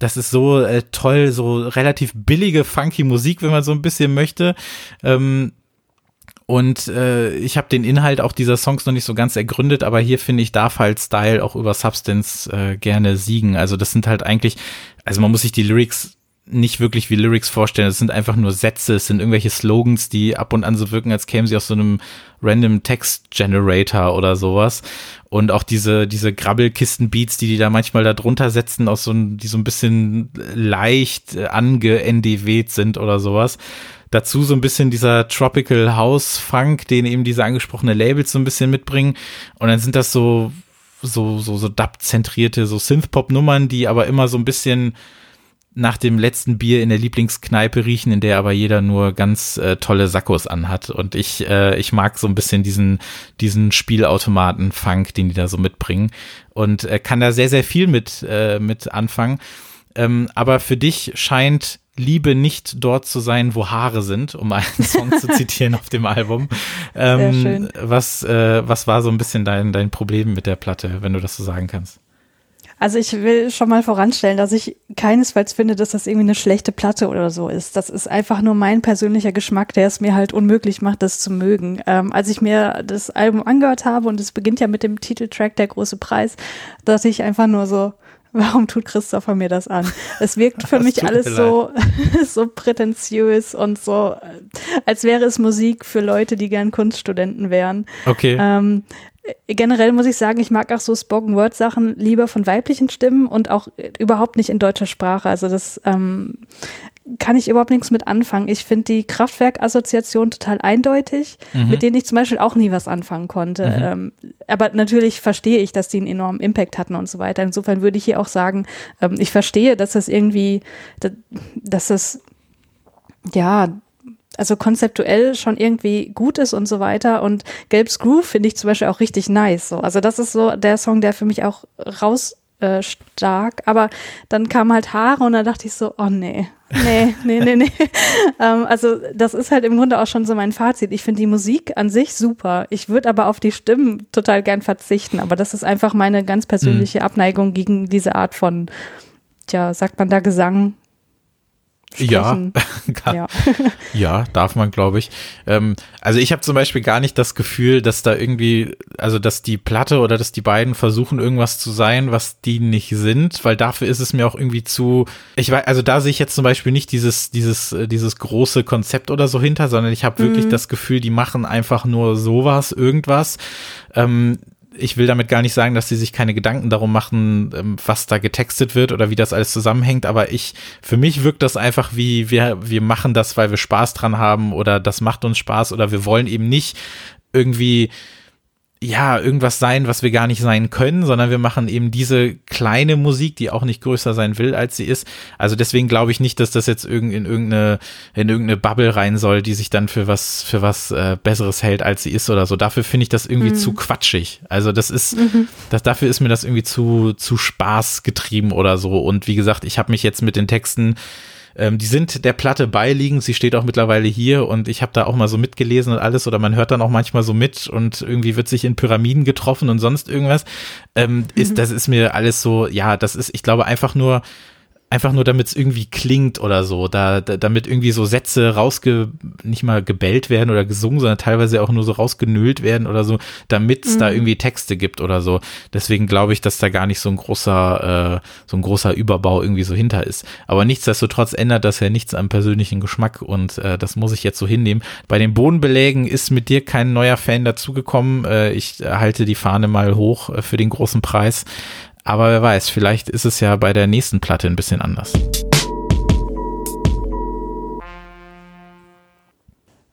das ist so äh, toll, so relativ billige, funky Musik, wenn man so ein bisschen möchte. Ähm, und äh, ich habe den Inhalt auch dieser Songs noch nicht so ganz ergründet, aber hier finde ich, darf halt Style auch über Substance äh, gerne siegen. Also das sind halt eigentlich, also man muss sich die Lyrics nicht wirklich wie Lyrics vorstellen. Es sind einfach nur Sätze, es sind irgendwelche Slogans, die ab und an so wirken, als kämen sie aus so einem random Text Generator oder sowas. Und auch diese, diese Grabbelkisten-Beats, die die da manchmal da drunter setzen, aus so ein, die so ein bisschen leicht ange-NDWt sind oder sowas. Dazu so ein bisschen dieser Tropical House Funk, den eben diese angesprochene Labels so ein bisschen mitbringen. Und dann sind das so, so, so, so Dub-zentrierte, so Synth-Pop-Nummern, die aber immer so ein bisschen nach dem letzten Bier in der Lieblingskneipe riechen, in der aber jeder nur ganz äh, tolle Sackos anhat. Und ich, äh, ich mag so ein bisschen diesen, diesen Spielautomaten-Funk, den die da so mitbringen. Und äh, kann da sehr, sehr viel mit, äh, mit anfangen. Ähm, aber für dich scheint Liebe nicht dort zu sein, wo Haare sind, um einen Song zu [LAUGHS] zitieren auf dem Album. Ähm. Was, äh, was war so ein bisschen dein, dein Problem mit der Platte, wenn du das so sagen kannst? Also ich will schon mal voranstellen, dass ich keinesfalls finde, dass das irgendwie eine schlechte Platte oder so ist. Das ist einfach nur mein persönlicher Geschmack, der es mir halt unmöglich macht, das zu mögen. Ähm, als ich mir das Album angehört habe und es beginnt ja mit dem Titeltrack Der große Preis, dachte ich einfach nur so, Warum tut Christopher mir das an? Es wirkt für mich alles so, [LAUGHS] so prätentiös und so, als wäre es Musik für Leute, die gern Kunststudenten wären. Okay. Ähm, generell muss ich sagen, ich mag auch so Spoken Word Sachen lieber von weiblichen Stimmen und auch überhaupt nicht in deutscher Sprache. Also das ähm, kann ich überhaupt nichts mit anfangen. Ich finde die Kraftwerk-Assoziation total eindeutig, mhm. mit denen ich zum Beispiel auch nie was anfangen konnte. Mhm. Ähm, aber natürlich verstehe ich, dass die einen enormen Impact hatten und so weiter. Insofern würde ich hier auch sagen, ähm, ich verstehe, dass das irgendwie, dass das, ja, also konzeptuell schon irgendwie gut ist und so weiter. Und Gelb's Groove finde ich zum Beispiel auch richtig nice. So. Also das ist so der Song, der für mich auch raus äh, stark. Aber dann kam halt Haare und da dachte ich so, oh nee, nee, nee, nee, nee. [LAUGHS] ähm, also das ist halt im Grunde auch schon so mein Fazit. Ich finde die Musik an sich super. Ich würde aber auf die Stimmen total gern verzichten. Aber das ist einfach meine ganz persönliche mhm. Abneigung gegen diese Art von, tja, sagt man da Gesang? Ja, [LAUGHS] ja. [LAUGHS] ja, darf man, glaube ich. Ähm, also ich habe zum Beispiel gar nicht das Gefühl, dass da irgendwie, also dass die Platte oder dass die beiden versuchen, irgendwas zu sein, was die nicht sind, weil dafür ist es mir auch irgendwie zu. Ich weiß, also da sehe ich jetzt zum Beispiel nicht dieses, dieses, äh, dieses große Konzept oder so hinter, sondern ich habe wirklich mhm. das Gefühl, die machen einfach nur sowas, irgendwas. Ähm, ich will damit gar nicht sagen, dass sie sich keine Gedanken darum machen, ähm, was da getextet wird oder wie das alles zusammenhängt, aber ich, für mich wirkt das einfach wie, wir, wir machen das, weil wir Spaß dran haben oder das macht uns Spaß oder wir wollen eben nicht irgendwie ja, irgendwas sein, was wir gar nicht sein können, sondern wir machen eben diese kleine Musik, die auch nicht größer sein will, als sie ist. Also deswegen glaube ich nicht, dass das jetzt in irgendeine, in irgendeine Bubble rein soll, die sich dann für was, für was äh, Besseres hält, als sie ist oder so. Dafür finde ich das irgendwie mhm. zu quatschig. Also das ist, mhm. das, dafür ist mir das irgendwie zu, zu Spaß getrieben oder so. Und wie gesagt, ich habe mich jetzt mit den Texten ähm, die sind der Platte beiliegend. Sie steht auch mittlerweile hier und ich habe da auch mal so mitgelesen und alles oder man hört dann auch manchmal so mit und irgendwie wird sich in Pyramiden getroffen und sonst irgendwas. Ähm, ist, mhm. das ist mir alles so, ja, das ist, ich glaube, einfach nur einfach nur damit es irgendwie klingt oder so, da, da, damit irgendwie so Sätze rausge, nicht mal gebellt werden oder gesungen, sondern teilweise auch nur so rausgenüllt werden oder so, damit es mhm. da irgendwie Texte gibt oder so. Deswegen glaube ich, dass da gar nicht so ein großer, äh, so ein großer Überbau irgendwie so hinter ist. Aber nichtsdestotrotz ändert das ja nichts am persönlichen Geschmack und äh, das muss ich jetzt so hinnehmen. Bei den Bodenbelägen ist mit dir kein neuer Fan dazugekommen. Äh, ich halte die Fahne mal hoch äh, für den großen Preis. Aber wer weiß, vielleicht ist es ja bei der nächsten Platte ein bisschen anders.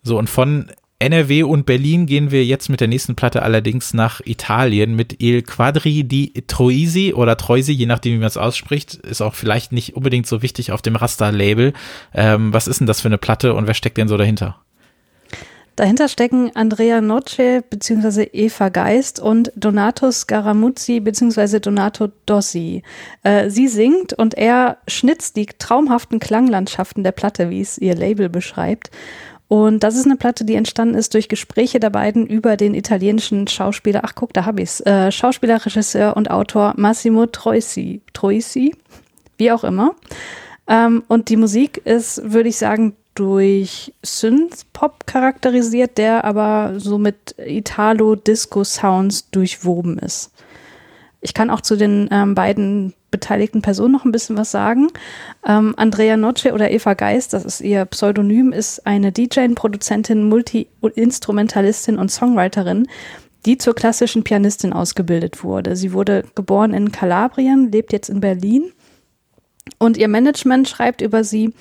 So, und von NRW und Berlin gehen wir jetzt mit der nächsten Platte allerdings nach Italien mit Il Quadri di Troisi oder Troisi, je nachdem, wie man es ausspricht. Ist auch vielleicht nicht unbedingt so wichtig auf dem Raster-Label. Ähm, was ist denn das für eine Platte und wer steckt denn so dahinter? Dahinter stecken Andrea Noce bzw. Eva Geist und Donato Scaramuzzi bzw. Donato Dossi. Äh, sie singt und er schnitzt die traumhaften Klanglandschaften der Platte, wie es ihr Label beschreibt. Und das ist eine Platte, die entstanden ist durch Gespräche der beiden über den italienischen Schauspieler, ach guck, da hab ich's, äh, Schauspieler, Regisseur und Autor Massimo Troisi, Troisi, wie auch immer. Ähm, und die Musik ist, würde ich sagen, durch Synth-Pop charakterisiert, der aber so mit Italo-Disco-Sounds durchwoben ist. Ich kann auch zu den ähm, beiden beteiligten Personen noch ein bisschen was sagen. Ähm, Andrea Noce oder Eva Geist, das ist ihr Pseudonym, ist eine DJ, Produzentin, Multi-Instrumentalistin und Songwriterin, die zur klassischen Pianistin ausgebildet wurde. Sie wurde geboren in Kalabrien, lebt jetzt in Berlin und ihr Management schreibt über sie,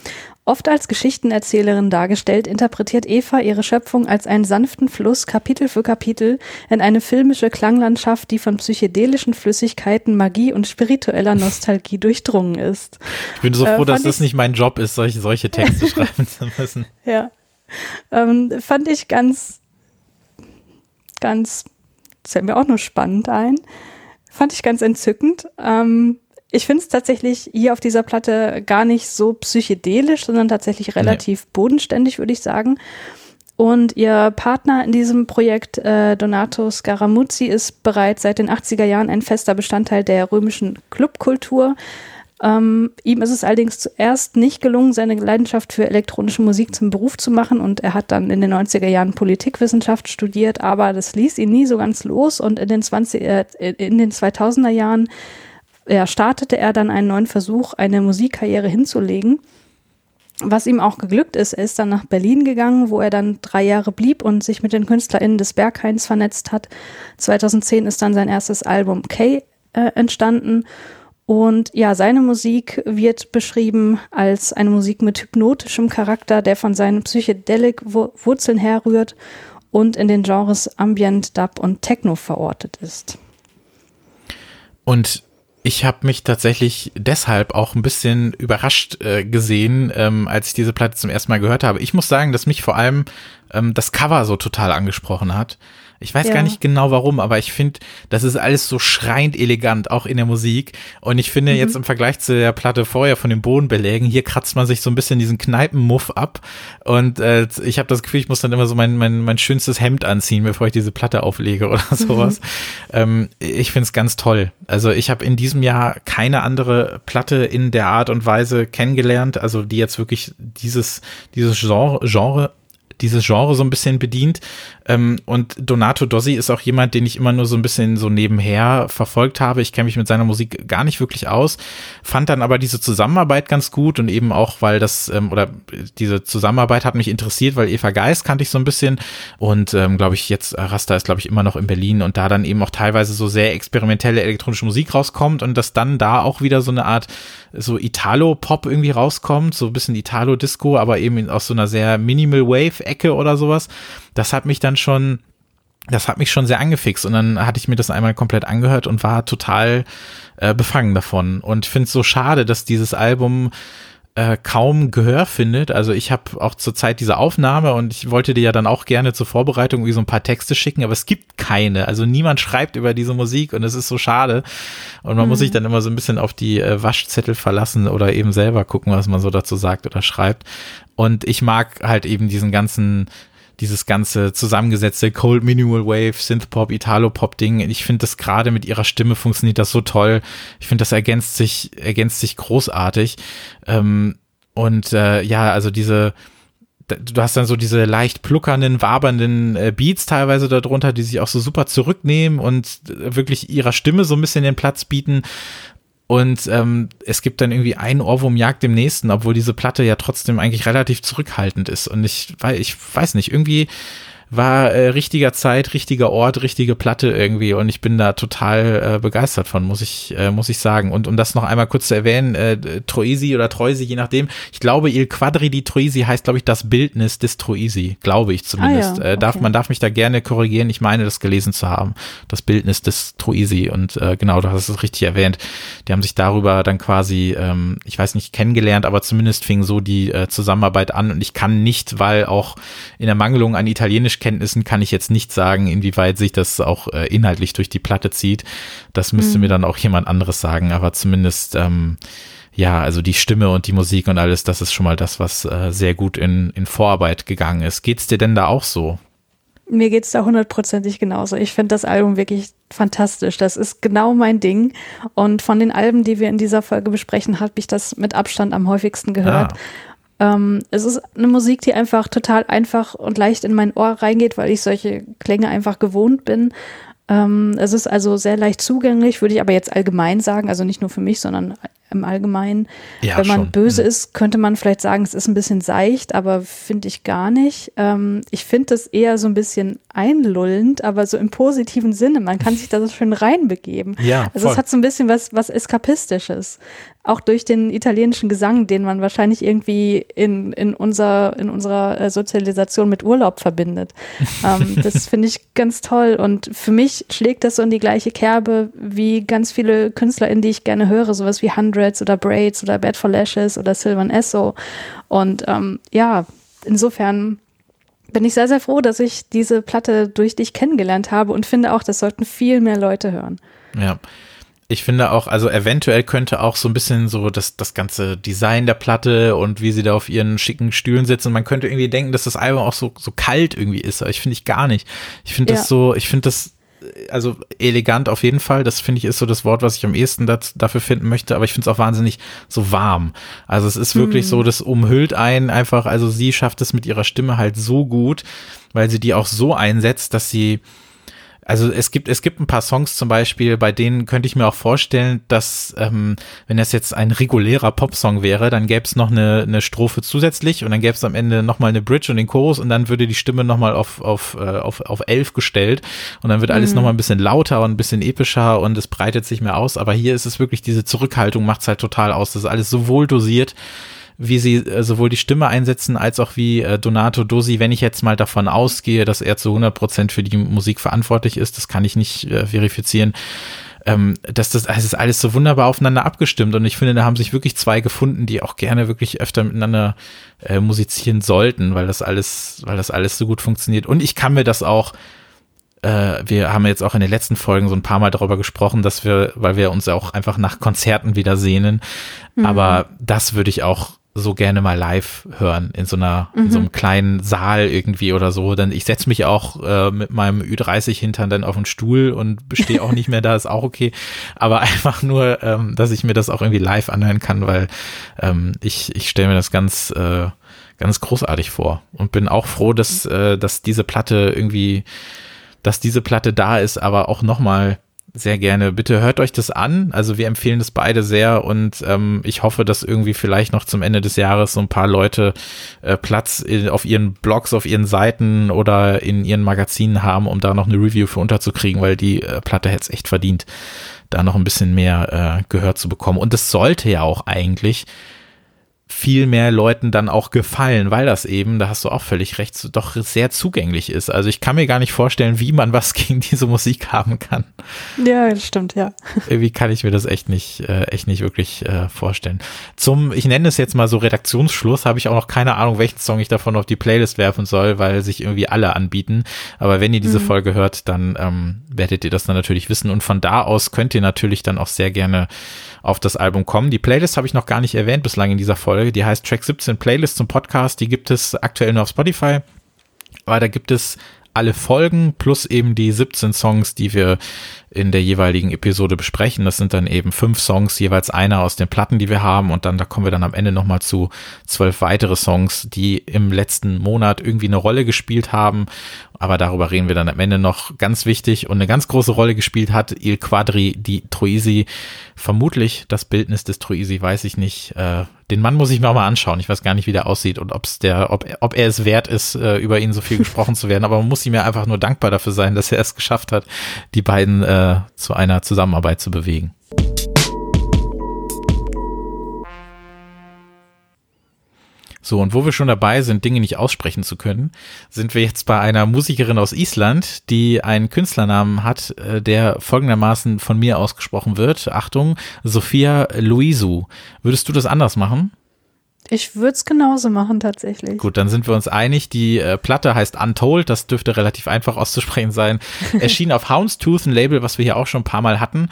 oft als Geschichtenerzählerin dargestellt, interpretiert Eva ihre Schöpfung als einen sanften Fluss, Kapitel für Kapitel, in eine filmische Klanglandschaft, die von psychedelischen Flüssigkeiten, Magie und spiritueller Nostalgie durchdrungen ist. Ich bin so froh, äh, dass das nicht mein Job ist, solche, solche Texte [LAUGHS] schreiben zu müssen. Ja. Ähm, fand ich ganz, ganz, das fällt mir auch nur spannend ein, fand ich ganz entzückend. Ähm, ich finde es tatsächlich hier auf dieser Platte gar nicht so psychedelisch, sondern tatsächlich relativ nee. bodenständig, würde ich sagen. Und ihr Partner in diesem Projekt, äh, Donato Scaramuzzi, ist bereits seit den 80er Jahren ein fester Bestandteil der römischen Clubkultur. Ähm, ihm ist es allerdings zuerst nicht gelungen, seine Leidenschaft für elektronische Musik zum Beruf zu machen und er hat dann in den 90er Jahren Politikwissenschaft studiert, aber das ließ ihn nie so ganz los und in den, 20, äh, in den 2000er Jahren ja, startete er dann einen neuen Versuch, eine Musikkarriere hinzulegen. Was ihm auch geglückt ist, er ist dann nach Berlin gegangen, wo er dann drei Jahre blieb und sich mit den KünstlerInnen des Berghains vernetzt hat. 2010 ist dann sein erstes Album K äh, entstanden. Und ja, seine Musik wird beschrieben als eine Musik mit hypnotischem Charakter, der von seinen Psychedelic-Wurzeln herrührt und in den Genres Ambient, Dub und Techno verortet ist. Und Ich habe mich tatsächlich deshalb auch ein bisschen überrascht äh, gesehen, ähm, als ich diese Platte zum ersten Mal gehört habe. Ich muss sagen, dass mich vor allem ähm, das Cover so total angesprochen hat. Ich weiß ja. gar nicht genau warum, aber ich finde, das ist alles so schreiend elegant, auch in der Musik. Und ich finde mhm. jetzt im Vergleich zu der Platte vorher von den Bodenbelägen, hier kratzt man sich so ein bisschen diesen Kneipenmuff ab. Und äh, ich habe das Gefühl, ich muss dann immer so mein, mein, mein schönstes Hemd anziehen, bevor ich diese Platte auflege oder mhm. sowas. Mhm. Ähm, ich finde es ganz toll. Also ich habe in diesem Jahr keine andere Platte in der Art und Weise kennengelernt, also die jetzt wirklich dieses, dieses Genre, Genre dieses Genre so ein bisschen bedient. Ähm, und Donato Dossi ist auch jemand, den ich immer nur so ein bisschen so nebenher verfolgt habe. Ich kenne mich mit seiner Musik gar nicht wirklich aus, fand dann aber diese Zusammenarbeit ganz gut und eben auch, weil das, ähm, oder diese Zusammenarbeit hat mich interessiert, weil Eva Geist kannte ich so ein bisschen und ähm, glaube ich jetzt, Rasta ist glaube ich immer noch in Berlin und da dann eben auch teilweise so sehr experimentelle elektronische Musik rauskommt und dass dann da auch wieder so eine Art so Italo-Pop irgendwie rauskommt, so ein bisschen Italo-Disco, aber eben aus so einer sehr Minimal Wave-Ecke oder sowas. Das hat mich dann schon, das hat mich schon sehr angefixt und dann hatte ich mir das einmal komplett angehört und war total äh, befangen davon und finde es so schade, dass dieses Album äh, kaum Gehör findet. Also ich habe auch zurzeit diese Aufnahme und ich wollte dir ja dann auch gerne zur Vorbereitung wie so ein paar Texte schicken, aber es gibt keine. Also niemand schreibt über diese Musik und es ist so schade. Und man mhm. muss sich dann immer so ein bisschen auf die äh, Waschzettel verlassen oder eben selber gucken, was man so dazu sagt oder schreibt. Und ich mag halt eben diesen ganzen dieses ganze zusammengesetzte Cold Minimal Wave, Synthpop, Italo-Pop-Ding. Ich finde das gerade mit ihrer Stimme funktioniert das so toll. Ich finde, das ergänzt sich, ergänzt sich großartig. Ähm, und äh, ja, also diese, du hast dann so diese leicht pluckernden, wabernden äh, Beats teilweise darunter, die sich auch so super zurücknehmen und wirklich ihrer Stimme so ein bisschen den Platz bieten. Und ähm, es gibt dann irgendwie einen Ohrwurm jagt dem nächsten, obwohl diese Platte ja trotzdem eigentlich relativ zurückhaltend ist. Und ich, weil ich weiß nicht, irgendwie war äh, richtiger Zeit, richtiger Ort, richtige Platte irgendwie und ich bin da total äh, begeistert von, muss ich, äh, muss ich sagen. Und um das noch einmal kurz zu erwähnen, äh, Troisi oder Troisi, je nachdem, ich glaube, Il Quadri di Troisi heißt, glaube ich, das Bildnis des Troisi, glaube ich zumindest. Ah, ja. äh, darf, okay. Man darf mich da gerne korrigieren, ich meine, das gelesen zu haben, das Bildnis des Troisi und äh, genau, du hast es richtig erwähnt. Die haben sich darüber dann quasi, ähm, ich weiß nicht, kennengelernt, aber zumindest fing so die äh, Zusammenarbeit an und ich kann nicht, weil auch in der Mangelung an Italienisch Englischkenntnissen kann ich jetzt nicht sagen, inwieweit sich das auch äh, inhaltlich durch die Platte zieht. Das müsste mhm. mir dann auch jemand anderes sagen, aber zumindest ähm, ja, also die Stimme und die Musik und alles, das ist schon mal das, was äh, sehr gut in, in Vorarbeit gegangen ist. Geht's dir denn da auch so? Mir geht's da hundertprozentig genauso. Ich finde das Album wirklich fantastisch. Das ist genau mein Ding. Und von den Alben, die wir in dieser Folge besprechen, habe ich das mit Abstand am häufigsten gehört. Ah. Ähm, es ist eine Musik, die einfach total einfach und leicht in mein Ohr reingeht, weil ich solche Klänge einfach gewohnt bin. Ähm, es ist also sehr leicht zugänglich, würde ich aber jetzt allgemein sagen, also nicht nur für mich, sondern im Allgemeinen. Ja, Wenn man schon. böse mhm. ist, könnte man vielleicht sagen, es ist ein bisschen seicht, aber finde ich gar nicht. Ähm, ich finde es eher so ein bisschen einlullend, aber so im positiven Sinne. Man kann sich da so schön reinbegeben. Ja, also es hat so ein bisschen was, was Eskapistisches. Auch durch den italienischen Gesang, den man wahrscheinlich irgendwie in, in, unser, in unserer äh, Sozialisation mit Urlaub verbindet. [LAUGHS] ähm, das finde ich ganz toll. Und für mich schlägt das so in die gleiche Kerbe wie ganz viele KünstlerInnen, die ich gerne höre, sowas wie Hundreds oder Braids oder Bad for Lashes oder Sylvan Esso. Und ähm, ja, insofern bin ich sehr, sehr froh, dass ich diese Platte durch dich kennengelernt habe und finde auch, das sollten viel mehr Leute hören. Ja. Ich finde auch, also eventuell könnte auch so ein bisschen so das, das ganze Design der Platte und wie sie da auf ihren schicken Stühlen sitzen. Man könnte irgendwie denken, dass das Album auch so, so kalt irgendwie ist. Aber ich finde ich gar nicht. Ich finde ja. das so, ich finde das also elegant auf jeden Fall. Das finde ich ist so das Wort, was ich am ehesten das, dafür finden möchte. Aber ich finde es auch wahnsinnig so warm. Also es ist wirklich mhm. so, das umhüllt einen einfach. Also sie schafft es mit ihrer Stimme halt so gut, weil sie die auch so einsetzt, dass sie also es gibt, es gibt ein paar Songs zum Beispiel, bei denen könnte ich mir auch vorstellen, dass, ähm, wenn das jetzt ein regulärer Popsong wäre, dann gäbe es noch eine, eine Strophe zusätzlich und dann gäbe es am Ende nochmal eine Bridge und den Chorus und dann würde die Stimme nochmal auf, auf, äh, auf, auf elf gestellt und dann wird alles mhm. nochmal ein bisschen lauter und ein bisschen epischer und es breitet sich mehr aus. Aber hier ist es wirklich diese Zurückhaltung, macht es halt total aus. Das ist alles so wohl dosiert wie sie äh, sowohl die Stimme einsetzen als auch wie äh, Donato Dosi, wenn ich jetzt mal davon ausgehe, dass er zu 100 Prozent für die Musik verantwortlich ist, das kann ich nicht äh, verifizieren, ähm, dass das, es ist alles so wunderbar aufeinander abgestimmt und ich finde, da haben sich wirklich zwei gefunden, die auch gerne wirklich öfter miteinander äh, musizieren sollten, weil das alles, weil das alles so gut funktioniert. Und ich kann mir das auch äh, wir haben jetzt auch in den letzten Folgen so ein paar Mal darüber gesprochen, dass wir, weil wir uns auch einfach nach Konzerten wieder sehnen. Mhm. Aber das würde ich auch so gerne mal live hören in so einer mhm. in so einem mhm. kleinen Saal irgendwie oder so. Dann ich setze mich auch äh, mit meinem Ü30 Hintern dann auf den Stuhl und bestehe auch nicht mehr da, ist auch okay. Aber [LAUGHS] einfach nur, ähm, dass ich mir das auch irgendwie live anhören kann, weil ähm, ich ich stelle mir das ganz äh, ganz großartig vor und bin auch froh, dass äh, dass diese Platte irgendwie dass diese Platte da ist, aber auch nochmal sehr gerne. Bitte hört euch das an. Also wir empfehlen das beide sehr und ähm, ich hoffe, dass irgendwie vielleicht noch zum Ende des Jahres so ein paar Leute äh, Platz in, auf ihren Blogs, auf ihren Seiten oder in ihren Magazinen haben, um da noch eine Review für unterzukriegen, weil die äh, Platte hätte es echt verdient, da noch ein bisschen mehr äh, gehört zu bekommen. Und das sollte ja auch eigentlich viel mehr Leuten dann auch gefallen, weil das eben, da hast du auch völlig recht, doch sehr zugänglich ist. Also ich kann mir gar nicht vorstellen, wie man was [LAUGHS] gegen diese Musik haben kann. Ja, das stimmt, ja. [LAUGHS] Irgendwie kann ich mir das echt nicht, äh, echt nicht wirklich äh, vorstellen. Zum, ich nenne es jetzt mal so Redaktionsschluss, habe ich auch noch keine Ahnung, welchen Song ich davon auf die Playlist werfen soll, weil sich irgendwie alle anbieten. Aber wenn ihr diese mhm. Folge hört, dann ähm, werdet ihr das dann natürlich wissen. Und von da aus könnt ihr natürlich dann auch sehr gerne auf das Album kommen. Die Playlist habe ich noch gar nicht erwähnt bislang in dieser Folge. Die heißt Track 17 Playlist zum Podcast. Die gibt es aktuell nur auf Spotify. Aber da gibt es alle Folgen plus eben die 17 Songs, die wir in der jeweiligen Episode besprechen. Das sind dann eben fünf Songs, jeweils einer aus den Platten, die wir haben. Und dann, da kommen wir dann am Ende nochmal zu zwölf weitere Songs, die im letzten Monat irgendwie eine Rolle gespielt haben. Aber darüber reden wir dann am Ende noch ganz wichtig. Und eine ganz große Rolle gespielt hat Il Quadri di Troisi. Vermutlich das Bildnis des Troisi, weiß ich nicht. Äh, den Mann muss ich mir auch mal anschauen. Ich weiß gar nicht, wie der aussieht und ob's der, ob, ob er es wert ist, äh, über ihn so viel gesprochen zu werden. Aber man muss ihm ja einfach nur dankbar dafür sein, dass er es geschafft hat, die beiden äh, zu einer Zusammenarbeit zu bewegen. So, und wo wir schon dabei sind, Dinge nicht aussprechen zu können, sind wir jetzt bei einer Musikerin aus Island, die einen Künstlernamen hat, äh, der folgendermaßen von mir ausgesprochen wird. Achtung, Sophia Luisu. Würdest du das anders machen? Ich würde es genauso machen, tatsächlich. Gut, dann sind wir uns einig. Die äh, Platte heißt Untold, das dürfte relativ einfach auszusprechen sein. [LAUGHS] Erschien auf Houndstooth, ein Label, was wir hier auch schon ein paar Mal hatten.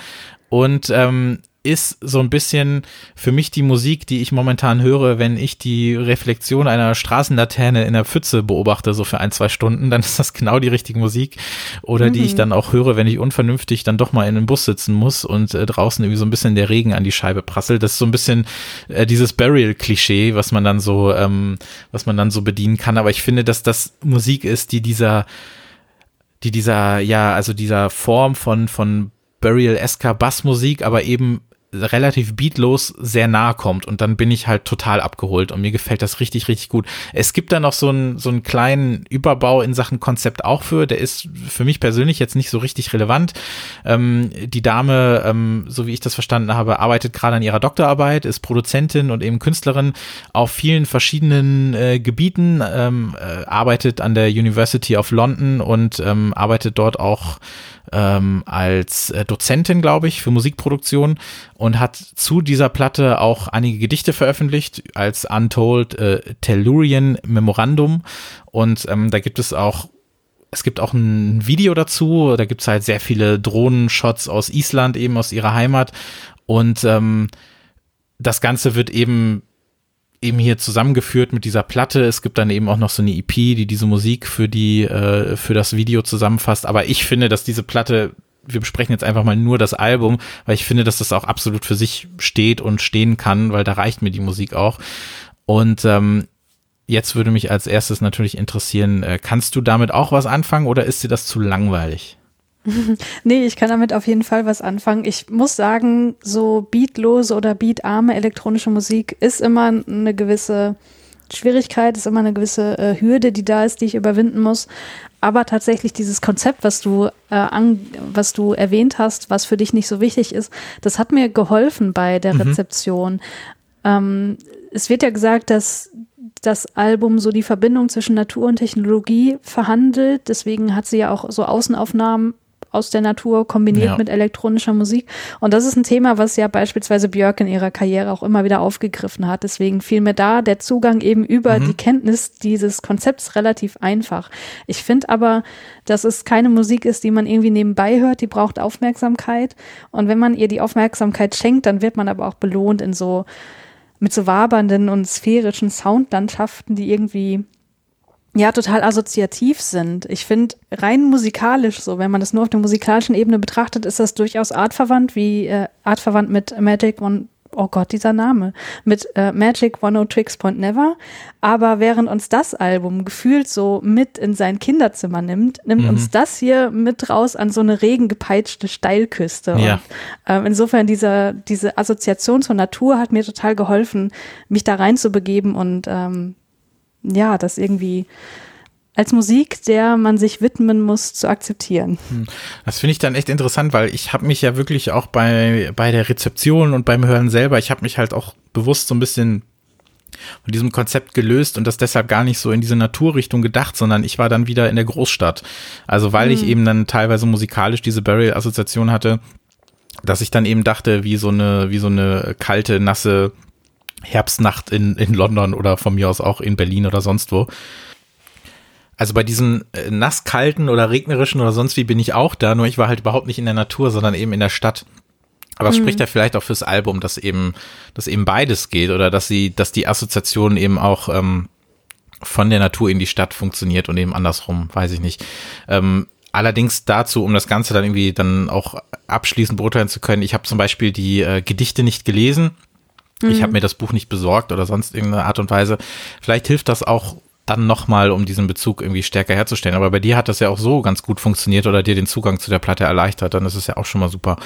Und ähm, ist so ein bisschen für mich die Musik, die ich momentan höre, wenn ich die Reflexion einer Straßenlaterne in der Pfütze beobachte, so für ein, zwei Stunden, dann ist das genau die richtige Musik. Oder mhm. die ich mhm. dann auch höre, wenn ich unvernünftig dann doch mal in einem Bus sitzen muss und äh, draußen irgendwie so ein bisschen der Regen an die Scheibe prasselt. Das ist so ein bisschen äh, dieses Burial-Klischee, was man dann so, ähm, was man dann so bedienen kann. Aber ich finde, dass das Musik ist, die dieser die dieser, ja, also dieser Form von, von Burial-esker Bassmusik, aber eben relativ beatlos sehr nahe kommt und dann bin ich halt total abgeholt und mir gefällt das richtig, richtig gut. Es gibt da noch so einen, so einen kleinen Überbau in Sachen Konzept auch für, der ist für mich persönlich jetzt nicht so richtig relevant. Ähm, die Dame, ähm, so wie ich das verstanden habe, arbeitet gerade an ihrer Doktorarbeit, ist Produzentin und eben Künstlerin auf vielen verschiedenen äh, Gebieten, ähm, äh, arbeitet an der University of London und ähm, arbeitet dort auch ähm, als äh, Dozentin, glaube ich, für Musikproduktion und hat zu dieser Platte auch einige Gedichte veröffentlicht als Untold äh, Tellurian Memorandum. Und ähm, da gibt es auch es gibt auch ein Video dazu, da gibt es halt sehr viele Drohnenshots aus Island, eben aus ihrer Heimat. Und ähm, das Ganze wird eben eben hier zusammengeführt mit dieser Platte. Es gibt dann eben auch noch so eine EP, die diese Musik für die äh, für das Video zusammenfasst. Aber ich finde, dass diese Platte wir besprechen jetzt einfach mal nur das Album, weil ich finde, dass das auch absolut für sich steht und stehen kann, weil da reicht mir die Musik auch. Und ähm, jetzt würde mich als erstes natürlich interessieren, äh, kannst du damit auch was anfangen oder ist dir das zu langweilig? [LAUGHS] nee, ich kann damit auf jeden Fall was anfangen. Ich muss sagen, so beatlose oder beatarme elektronische Musik ist immer eine gewisse Schwierigkeit, ist immer eine gewisse äh, Hürde, die da ist, die ich überwinden muss. Aber tatsächlich dieses Konzept, was du, äh, an, was du erwähnt hast, was für dich nicht so wichtig ist, das hat mir geholfen bei der mhm. Rezeption. Ähm, es wird ja gesagt, dass das Album so die Verbindung zwischen Natur und Technologie verhandelt. Deswegen hat sie ja auch so Außenaufnahmen aus der Natur kombiniert Ja. mit elektronischer Musik. Und das ist ein Thema, was ja beispielsweise Björk in ihrer Karriere auch immer wieder aufgegriffen hat. Deswegen fiel mir da der Zugang eben über Mhm. die Kenntnis dieses Konzepts relativ einfach. Ich finde aber, dass es keine Musik ist, die man irgendwie nebenbei hört, die braucht Aufmerksamkeit. Und wenn man ihr die Aufmerksamkeit schenkt, dann wird man aber auch belohnt in so mit so wabernden und sphärischen Soundlandschaften, die irgendwie ja total assoziativ sind. Ich finde rein musikalisch so, wenn man das nur auf der musikalischen Ebene betrachtet, ist das durchaus artverwandt, wie äh, artverwandt mit Magic One Oh Gott, dieser Name. Mit äh, Magic One O Tricks Point Never. Aber während uns das Album gefühlt so mit in sein Kinderzimmer nimmt, nimmt uns das hier mit raus an so eine regengepeitschte Steilküste. Ja. Und ähm, insofern dieser, diese Assoziation zur Natur hat mir total geholfen, mich da reinzubegeben und ähm, ja, das irgendwie als Musik, der man sich widmen muss, zu akzeptieren. Das finde ich dann echt interessant, weil ich habe mich ja wirklich auch bei, bei der Rezeption und beim Hören selber, ich habe mich halt auch bewusst so ein bisschen von diesem Konzept gelöst und das deshalb gar nicht so in diese Naturrichtung gedacht, sondern ich war dann wieder in der Großstadt. Also weil ich eben dann teilweise musikalisch diese Burial-Assoziation hatte, dass ich dann eben dachte, wie so eine, wie so eine kalte, nasse Herbstnacht in, in London oder von mir aus auch in Berlin oder sonst wo. Also bei diesen äh, nasskalten oder regnerischen oder sonst wie bin ich auch da, nur ich war halt überhaupt nicht in der Natur, sondern eben in der Stadt. Aber es spricht ja vielleicht auch fürs Album, dass eben, dass eben beides geht oder dass sie, dass die Assoziation eben auch ähm, von der Natur in die Stadt funktioniert und eben andersrum, weiß ich nicht. Ähm, allerdings dazu, um das Ganze dann irgendwie dann auch abschließend beurteilen zu können, ich habe zum Beispiel die äh, Gedichte nicht gelesen. Ich habe mir das Buch nicht besorgt oder sonst irgendeine Art und Weise. Vielleicht hilft das auch dann nochmal, um diesen Bezug irgendwie stärker herzustellen. Aber bei dir hat das ja auch so ganz gut funktioniert oder dir den Zugang zu der Platte erleichtert. Dann ist es ja auch schon mal super.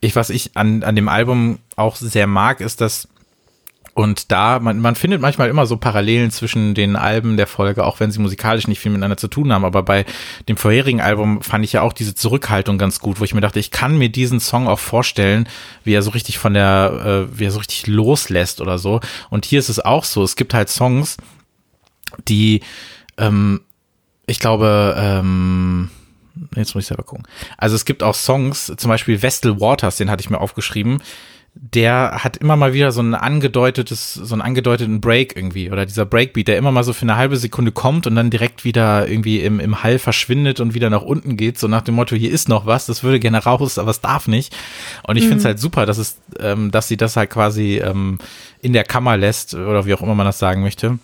Ich, was ich an, an dem Album auch sehr mag, ist, dass und da, man, man findet manchmal immer so Parallelen zwischen den Alben der Folge, auch wenn sie musikalisch nicht viel miteinander zu tun haben. Aber bei dem vorherigen Album fand ich ja auch diese Zurückhaltung ganz gut, wo ich mir dachte, ich kann mir diesen Song auch vorstellen, wie er so richtig von der, äh, wie er so richtig loslässt oder so. Und hier ist es auch so. Es gibt halt Songs, die, ähm, ich glaube, ähm, jetzt muss ich selber gucken. Also es gibt auch Songs, zum Beispiel Vestal Waters, den hatte ich mir aufgeschrieben. Der hat immer mal wieder so ein angedeutetes, so einen angedeuteten Break irgendwie oder dieser Breakbeat, der immer mal so für eine halbe Sekunde kommt und dann direkt wieder irgendwie im, im Hall verschwindet und wieder nach unten geht, so nach dem Motto, hier ist noch was, das würde gerne raus, aber es darf nicht. Und ich finde es halt super, dass es, ähm, dass sie das halt quasi ähm, in der Kammer lässt oder wie auch immer man das sagen möchte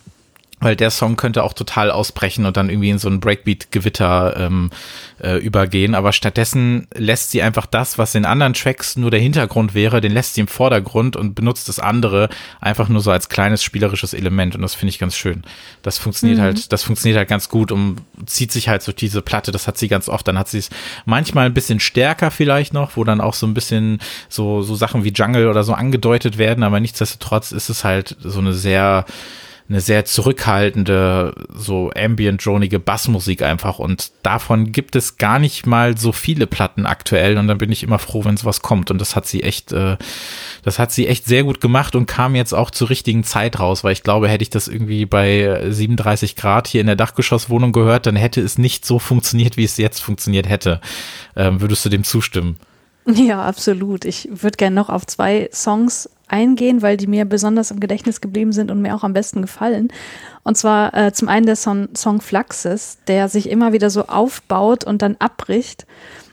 weil der Song könnte auch total ausbrechen und dann irgendwie in so ein Breakbeat-Gewitter ähm, äh, übergehen. Aber stattdessen lässt sie einfach das, was in anderen Tracks nur der Hintergrund wäre, den lässt sie im Vordergrund und benutzt das andere einfach nur so als kleines spielerisches Element. Und das finde ich ganz schön. Das funktioniert halt, das funktioniert halt ganz gut und zieht sich halt durch diese Platte. Das hat sie ganz oft. Dann hat sie es manchmal ein bisschen stärker vielleicht noch, wo dann auch so ein bisschen so, so Sachen wie Jungle oder so angedeutet werden. Aber nichtsdestotrotz ist es halt so eine sehr, eine sehr zurückhaltende, so ambient-dronige Bassmusik einfach. Und davon gibt es gar nicht mal so viele Platten aktuell. Und dann bin ich immer froh, wenn sowas kommt. Und das hat sie echt, äh, das hat sie echt sehr gut gemacht und kam jetzt auch zur richtigen Zeit raus, weil ich glaube, hätte ich das irgendwie bei 37 Grad hier in der Dachgeschosswohnung gehört, dann hätte es nicht so funktioniert, wie es jetzt funktioniert hätte. Ähm, würdest du dem zustimmen? Ja, absolut. Ich würde gerne noch auf zwei Songs eingehen, weil die mir besonders im Gedächtnis geblieben sind und mir auch am besten gefallen. Und zwar äh, zum einen der Song, Song Fluxus, der sich immer wieder so aufbaut und dann abbricht.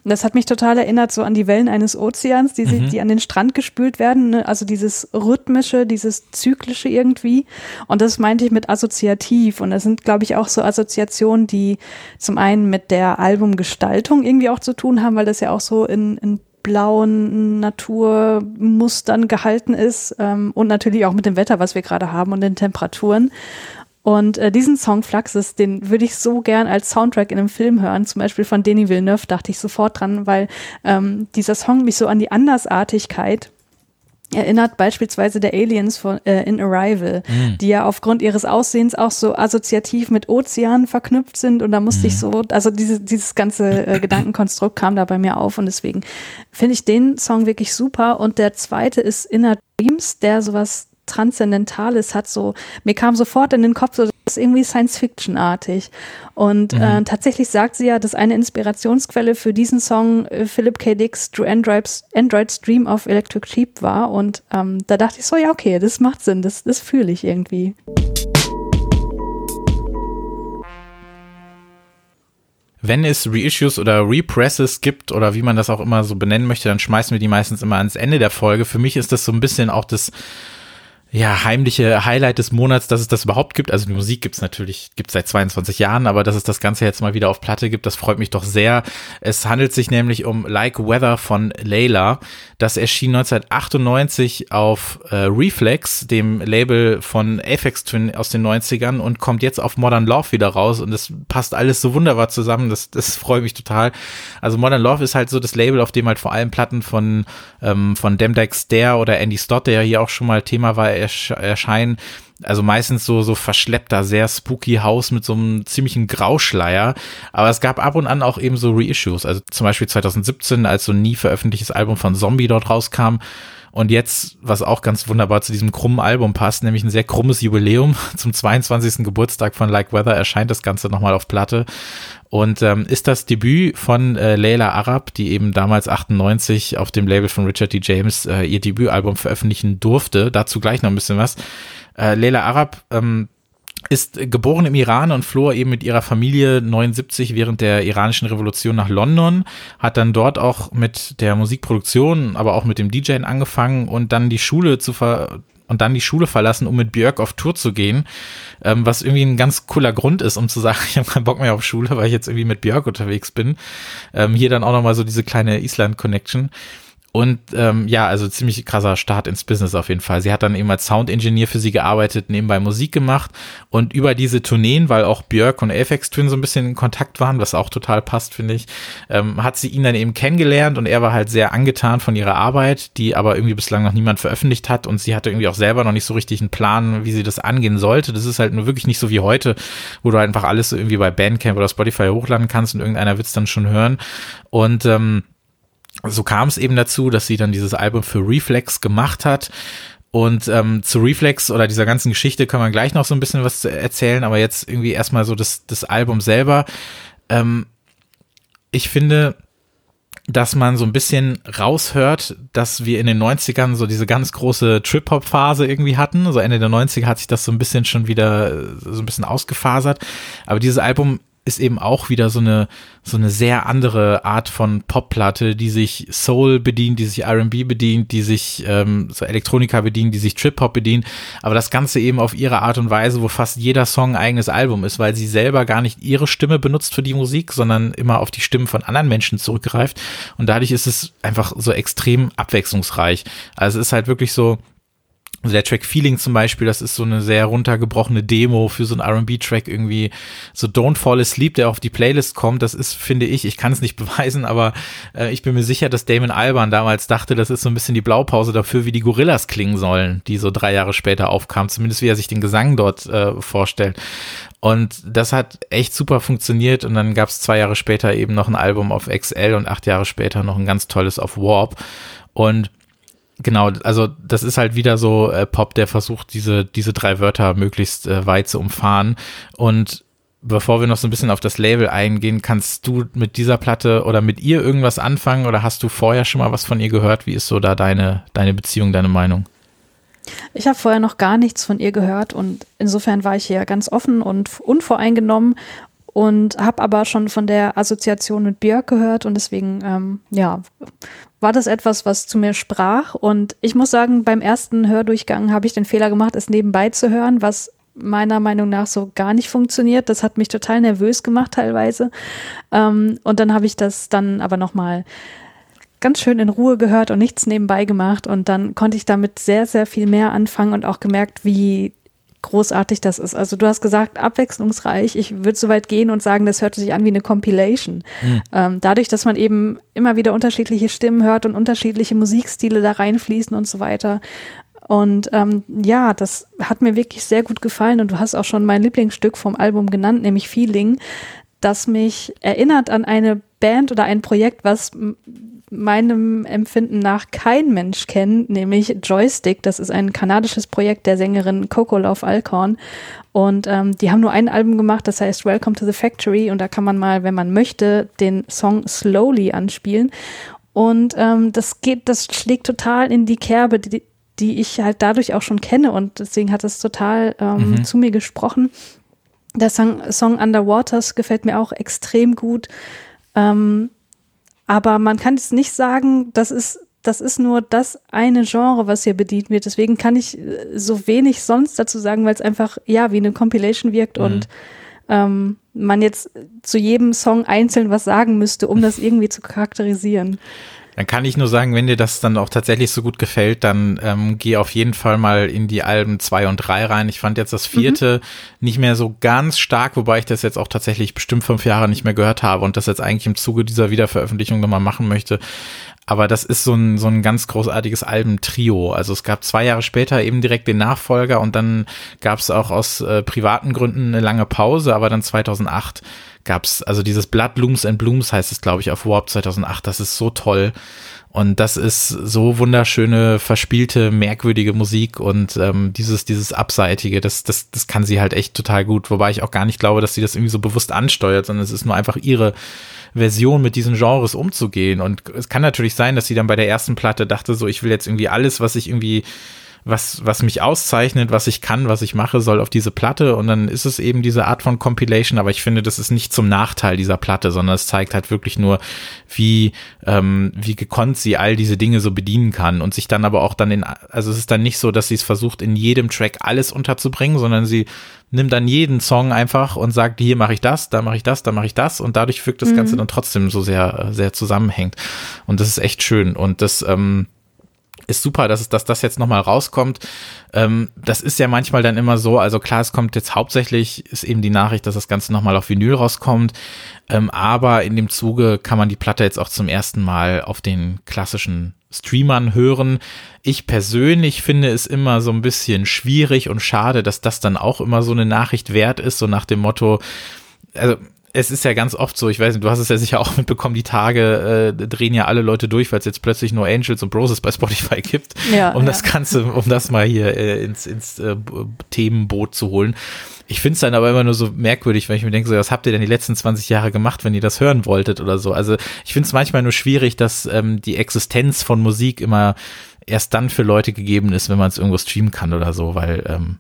Und das hat mich total erinnert so an die Wellen eines Ozeans, die, sie, die an den Strand gespült werden. Ne? Also dieses rhythmische, dieses zyklische irgendwie. Und das meinte ich mit assoziativ. Und das sind, glaube ich, auch so Assoziationen, die zum einen mit der Albumgestaltung irgendwie auch zu tun haben, weil das ja auch so in, in blauen Naturmustern gehalten ist ähm, und natürlich auch mit dem Wetter, was wir gerade haben und den Temperaturen. Und äh, diesen Song Fluxus, den würde ich so gern als Soundtrack in einem Film hören, zum Beispiel von Denis Villeneuve, dachte ich sofort dran, weil ähm, dieser Song mich so an die Andersartigkeit erinnert beispielsweise der Aliens von äh, in Arrival, die ja aufgrund ihres Aussehens auch so assoziativ mit Ozeanen verknüpft sind und da musste ich so, also diese, dieses ganze äh, [LAUGHS] Gedankenkonstrukt kam da bei mir auf und deswegen finde ich den Song wirklich super und der zweite ist Inner Dreams, der sowas Transzendentales hat. So, mir kam sofort in den Kopf, so, das ist irgendwie Science-Fiction-artig. Und mhm. äh, tatsächlich sagt sie ja, dass eine Inspirationsquelle für diesen Song äh, Philip K. Dick's Drew Android's, Android's Dream of Electric Sheep war. Und ähm, da dachte ich so, ja, okay, das macht Sinn, das, das fühle ich irgendwie. wenn es Reissues oder Represses gibt oder wie man das auch immer so benennen möchte, dann schmeißen wir die meistens immer ans Ende der Folge. Für mich ist das so ein bisschen auch das ja, heimliche Highlight des Monats, dass es das überhaupt gibt. Also die Musik gibt's natürlich, gibt's seit 22 Jahren, aber dass es das Ganze jetzt mal wieder auf Platte gibt, das freut mich doch sehr. Es handelt sich nämlich um Like Weather von Layla. Das erschien 1998 auf äh, Reflex, dem Label von Apex Twin aus den 90ern und kommt jetzt auf Modern Love wieder raus und es passt alles so wunderbar zusammen. Das, das freut mich total. Also Modern Love ist halt so das Label, auf dem halt vor allem Platten von, ähm, von Demdex Dare oder Andy Stott, der ja hier auch schon mal Thema war, erscheinen. Also meistens so, so verschleppter, sehr spooky Haus mit so einem ziemlichen Grauschleier. Aber es gab ab und an auch eben so Reissues. Also zum Beispiel 2017, als so ein nie veröffentlichtes Album von Zombie dort rauskam. Und jetzt, was auch ganz wunderbar zu diesem krummen Album passt, nämlich ein sehr krummes Jubiläum. [LAUGHS] Zum 22. Geburtstag von Like Weather erscheint das Ganze nochmal auf Platte. Und ähm, ist das Debüt von äh, Leila Arab, die eben damals 98 auf dem Label von Richard D. James äh, ihr Debütalbum veröffentlichen durfte. Dazu gleich noch ein bisschen was. Äh, Leila Arab ähm, ist geboren im Iran und floh eben mit ihrer Familie 79 während der iranischen Revolution nach London, hat dann dort auch mit der Musikproduktion, aber auch mit dem DJing angefangen und dann die Schule zu ver und dann die Schule verlassen, um mit Björk auf Tour zu gehen, ähm, was irgendwie ein ganz cooler Grund ist, um zu sagen, [LAUGHS] ich habe keinen Bock mehr auf Schule, weil ich jetzt irgendwie mit Björk unterwegs bin. Ähm, hier dann auch nochmal so diese kleine Island-Connection. Und ähm, ja, also ziemlich krasser Start ins Business auf jeden Fall. Sie hat dann eben als Sound Engineer für sie gearbeitet, nebenbei Musik gemacht und über diese Tourneen, weil auch Björk und Aphex Twin so ein bisschen in Kontakt waren, was auch total passt, finde ich, ähm, hat sie ihn dann eben kennengelernt und er war halt sehr angetan von ihrer Arbeit, die aber irgendwie bislang noch niemand veröffentlicht hat und sie hatte irgendwie auch selber noch nicht so richtig einen Plan, wie sie das angehen sollte. Das ist halt nur wirklich nicht so wie heute, wo du einfach alles irgendwie bei Bandcamp oder Spotify hochladen kannst und irgendeiner wird es dann schon hören. Und ähm, so kam es eben dazu, dass sie dann dieses Album für Reflex gemacht hat. Und ähm, zu Reflex oder dieser ganzen Geschichte kann man gleich noch so ein bisschen was erzählen, aber jetzt irgendwie erstmal so das, das Album selber. Ähm, ich finde, dass man so ein bisschen raushört, dass wir in den 90ern so diese ganz große Trip-Hop-Phase irgendwie hatten. So Ende der 90er hat sich das so ein bisschen schon wieder so ein bisschen ausgefasert. Aber dieses Album ist eben auch wieder so eine, so eine sehr andere Art von Popplatte, die sich Soul bedient, die sich R&B bedient, die sich ähm, so Elektronika bedient, die sich Trip-Hop bedient, aber das Ganze eben auf ihre Art und Weise, wo fast jeder Song ein eigenes Album ist, weil sie selber gar nicht ihre Stimme benutzt für die Musik, sondern immer auf die Stimmen von anderen Menschen zurückgreift und dadurch ist es einfach so extrem abwechslungsreich. Also es ist halt wirklich so, also der Track Feeling zum Beispiel, das ist so eine sehr runtergebrochene Demo für so einen RB-Track irgendwie. So Don't Fall Asleep, der auf die Playlist kommt, das ist, finde ich, ich kann es nicht [LAUGHS] beweisen, aber äh, ich bin mir sicher, dass Damon Alban damals dachte, das ist so ein bisschen die Blaupause dafür, wie die Gorillas klingen sollen, die so drei Jahre später aufkamen, zumindest wie er sich den Gesang dort äh, vorstellt. Und das hat echt super funktioniert und dann gab es zwei Jahre später eben noch ein Album auf XL und acht Jahre später noch ein ganz tolles auf Warp. Und Genau, also das ist halt wieder so äh, Pop, der versucht, diese, diese drei Wörter möglichst äh, weit zu umfahren. Und bevor wir noch so ein bisschen auf das Label eingehen, kannst du mit dieser Platte oder mit ihr irgendwas anfangen oder hast du vorher schon mal was von ihr gehört? Wie ist so da deine, deine Beziehung, deine Meinung? Ich habe vorher noch gar nichts von ihr gehört und insofern war ich hier ganz offen und unvoreingenommen und habe aber schon von der Assoziation mit Björk gehört und deswegen, ähm, ja, war das etwas, was zu mir sprach. Und ich muss sagen, beim ersten Hördurchgang habe ich den Fehler gemacht, es nebenbei zu hören, was meiner Meinung nach so gar nicht funktioniert. Das hat mich total nervös gemacht teilweise. Ähm, und dann habe ich das dann aber nochmal ganz schön in Ruhe gehört und nichts nebenbei gemacht. Und dann konnte ich damit sehr, sehr viel mehr anfangen und auch gemerkt, wie großartig das ist. Also du hast gesagt, abwechslungsreich. Ich würde so weit gehen und sagen, das hört sich an wie eine Compilation. Mhm. Ähm, dadurch, dass man eben immer wieder unterschiedliche Stimmen hört und unterschiedliche Musikstile da reinfließen und so weiter. Und ähm, ja, das hat mir wirklich sehr gut gefallen. Und du hast auch schon mein Lieblingsstück vom Album genannt, nämlich Feeling, das mich erinnert an eine Band oder ein Projekt, was meinem Empfinden nach kein Mensch kennt, nämlich Joystick. Das ist ein kanadisches Projekt der Sängerin Coco Love Alcorn. Und ähm, die haben nur ein Album gemacht, das heißt Welcome to the Factory. Und da kann man mal, wenn man möchte, den Song Slowly anspielen. Und ähm, das geht, das schlägt total in die Kerbe, die, die ich halt dadurch auch schon kenne. Und deswegen hat es total ähm, mhm. zu mir gesprochen. Der Song, Song Underwaters gefällt mir auch extrem gut. Ähm, aber man kann jetzt nicht sagen, das ist, das ist nur das eine Genre, was hier bedient wird. Deswegen kann ich äh, so wenig sonst dazu sagen, weil es einfach, ja, wie eine Compilation wirkt mhm. und ähm, man jetzt zu jedem Song einzeln was sagen müsste, um das irgendwie zu charakterisieren. Dann kann ich nur sagen, wenn dir das dann auch tatsächlich so gut gefällt, dann ähm, geh auf jeden Fall mal in die Alben zwei und drei rein. Ich fand jetzt das vierte mhm. nicht mehr so ganz stark, wobei ich das jetzt auch tatsächlich bestimmt fünf Jahre nicht mehr gehört habe und das jetzt eigentlich im Zuge dieser Wiederveröffentlichung nochmal machen möchte. Aber das ist so ein, so ein ganz großartiges Albentrio. Also es gab zwei Jahre später eben direkt den Nachfolger und dann gab es auch aus äh, privaten Gründen eine lange Pause, aber dann 2008 gab's also dieses Blood Blooms and Blooms heißt es, glaube ich, auf Warp 2008. Das ist so toll. Und das ist so wunderschöne, verspielte, merkwürdige Musik und ähm, dieses, dieses Abseitige, das, das, das kann sie halt echt total gut. Wobei ich auch gar nicht glaube, dass sie das irgendwie so bewusst ansteuert, sondern es ist nur einfach ihre Version mit diesen Genres umzugehen. Und es kann natürlich sein, dass sie dann bei der ersten Platte dachte, so, ich will jetzt irgendwie alles, was ich irgendwie was, was mich auszeichnet, was ich kann, was ich mache, soll auf diese Platte. Und dann ist es eben diese Art von Compilation, aber ich finde, das ist nicht zum Nachteil dieser Platte, sondern es zeigt halt wirklich nur, wie, ähm, wie gekonnt sie all diese Dinge so bedienen kann. Und sich dann aber auch dann in, also es ist dann nicht so, dass sie es versucht, in jedem Track alles unterzubringen, sondern sie nimmt dann jeden Song einfach und sagt, hier mache ich das, da mache ich das, da mache ich das. Und dadurch wirkt das mhm. Ganze dann trotzdem so sehr, sehr zusammenhängt und das ist echt schön. Und das, ähm, ist super, dass, es, dass das jetzt nochmal rauskommt. Ähm, das ist ja manchmal dann immer so, also klar, es kommt jetzt hauptsächlich, ist eben die Nachricht, dass das Ganze nochmal auf Vinyl rauskommt. Ähm, aber in dem Zuge kann man die Platte jetzt auch zum ersten Mal auf den klassischen Streamern hören. Ich persönlich finde es immer so ein bisschen schwierig und schade, dass das dann auch immer so eine Nachricht wert ist, so nach dem Motto, also es ist ja ganz oft so, ich weiß nicht, du hast es ja sicher auch mitbekommen, die Tage äh, drehen ja alle Leute durch, weil es jetzt plötzlich nur Angels und Broses bei Spotify gibt, ja, um ja. das Ganze, um das mal hier äh, ins, ins äh, Themenboot zu holen. Ich finde es dann aber immer nur so merkwürdig, wenn ich mir denke, so, was habt ihr denn die letzten 20 Jahre gemacht, wenn ihr das hören wolltet oder so. Also ich finde es manchmal nur schwierig, dass ähm, die Existenz von Musik immer erst dann für Leute gegeben ist, wenn man es irgendwo streamen kann oder so, weil ähm,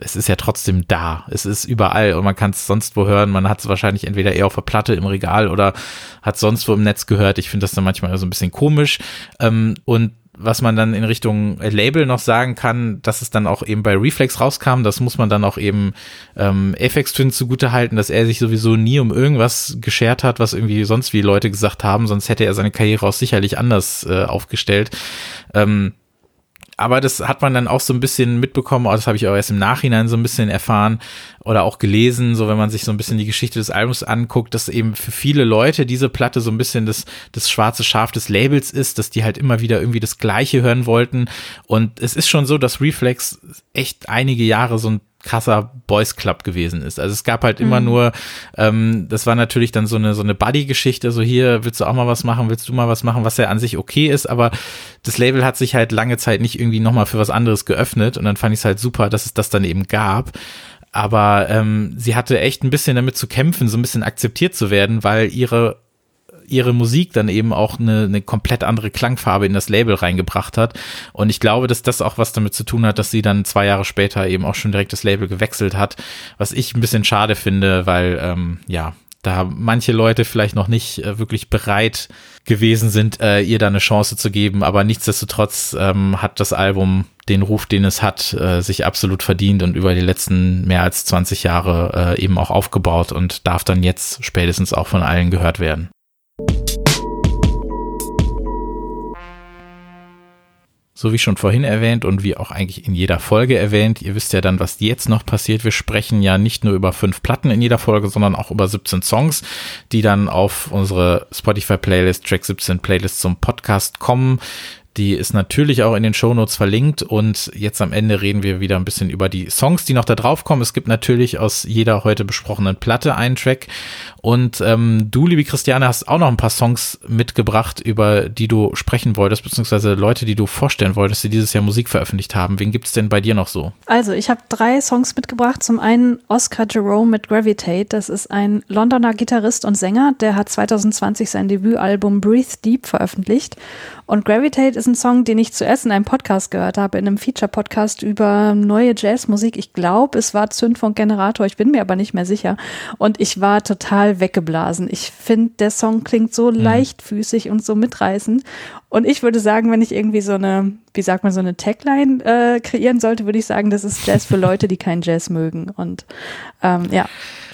es ist ja trotzdem da. Es ist überall und man kann es sonst wo hören. Man hat es wahrscheinlich entweder eher auf der Platte im Regal oder hat sonst wo im Netz gehört. Ich finde das dann manchmal so ein bisschen komisch. Ähm, und was man dann in Richtung Label noch sagen kann, dass es dann auch eben bei Reflex rauskam, das muss man dann auch eben ähm, FX Twin zugute halten, dass er sich sowieso nie um irgendwas geschert hat, was irgendwie sonst wie Leute gesagt haben, sonst hätte er seine Karriere auch sicherlich anders äh, aufgestellt. Ähm, aber das hat man dann auch so ein bisschen mitbekommen, das habe ich auch erst im Nachhinein so ein bisschen erfahren oder auch gelesen, so wenn man sich so ein bisschen die Geschichte des Albums anguckt, dass eben für viele Leute diese Platte so ein bisschen das, das schwarze Schaf des Labels ist, dass die halt immer wieder irgendwie das Gleiche hören wollten. Und es ist schon so, dass Reflex echt einige Jahre so ein krasser Boys Club gewesen ist. Also es gab halt immer mhm. nur, ähm, das war natürlich dann so eine so eine Buddy-Geschichte, so hier willst du auch mal was machen, willst du mal was machen, was ja an sich okay ist, aber das Label hat sich halt lange Zeit nicht irgendwie nochmal für was anderes geöffnet und dann fand ich es halt super, dass es das dann eben gab. Aber ähm, sie hatte echt ein bisschen damit zu kämpfen, so ein bisschen akzeptiert zu werden, weil ihre ihre Musik dann eben auch eine, eine komplett andere Klangfarbe in das Label reingebracht hat. Und ich glaube, dass das auch was damit zu tun hat, dass sie dann zwei Jahre später eben auch schon direkt das Label gewechselt hat, was ich ein bisschen schade finde, weil ähm, ja, da manche Leute vielleicht noch nicht äh, wirklich bereit gewesen sind, äh, ihr da eine Chance zu geben. Aber nichtsdestotrotz ähm, hat das Album den Ruf, den es hat, äh, sich absolut verdient und über die letzten mehr als 20 Jahre äh, eben auch aufgebaut und darf dann jetzt spätestens auch von allen gehört werden. So wie schon vorhin erwähnt und wie auch eigentlich in jeder Folge erwähnt, ihr wisst ja dann, was jetzt noch passiert. Wir sprechen ja nicht nur über fünf Platten in jeder Folge, sondern auch über 17 Songs, die dann auf unsere Spotify Playlist, Track 17 Playlist zum Podcast kommen. Die ist natürlich auch in den Shownotes verlinkt und jetzt am Ende reden wir wieder ein bisschen über die Songs, die noch da drauf kommen. Es gibt natürlich aus jeder heute besprochenen Platte einen Track und ähm, du, liebe Christiane, hast auch noch ein paar Songs mitgebracht, über die du sprechen wolltest, beziehungsweise Leute, die du vorstellen wolltest, die dieses Jahr Musik veröffentlicht haben. Wen gibt's denn bei dir noch so? Also, ich habe drei Songs mitgebracht. Zum einen Oscar Jerome mit Gravitate. Das ist ein Londoner Gitarrist und Sänger, der hat 2020 sein Debütalbum Breathe Deep veröffentlicht. Und Gravitate ist ein Song, den ich zuerst in einem Podcast gehört habe, in einem Feature-Podcast über neue Jazzmusik. Ich glaube, es war Zündfunk Generator, ich bin mir aber nicht mehr sicher. Und ich war total weggeblasen. Ich finde, der Song klingt so mhm. leichtfüßig und so mitreißend. Und ich würde sagen, wenn ich irgendwie so eine, wie sagt man, so eine Tagline äh, kreieren sollte, würde ich sagen, das ist Jazz für Leute, die keinen Jazz mögen. Und ähm, ja.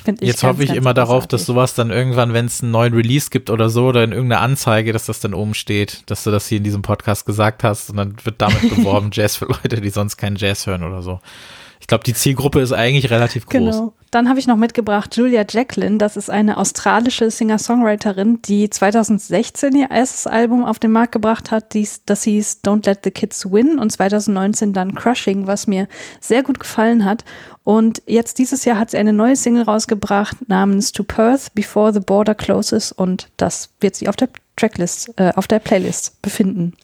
Finde ich Jetzt ganz, hoffe ich immer darauf, dass sowas dann irgendwann, wenn es einen neuen Release gibt oder so oder in irgendeiner Anzeige, dass das dann oben steht, dass du das hier in diesem Podcast gesagt hast und dann wird damit [LAUGHS] beworben, Jazz für Leute, die sonst keinen Jazz hören oder so. Ich glaube, die Zielgruppe ist eigentlich relativ groß. Genau. Dann habe ich noch mitgebracht Julia Jacqueline. Das ist eine australische Singer-Songwriterin, die 2016 ihr erstes Album auf den Markt gebracht hat. Dies, das hieß Don't Let the Kids Win und 2019 dann Crushing, was mir sehr gut gefallen hat. Und jetzt dieses Jahr hat sie eine neue Single rausgebracht namens To Perth Before the Border Closes und das wird sie auf der Tracklist, äh, auf der Playlist befinden.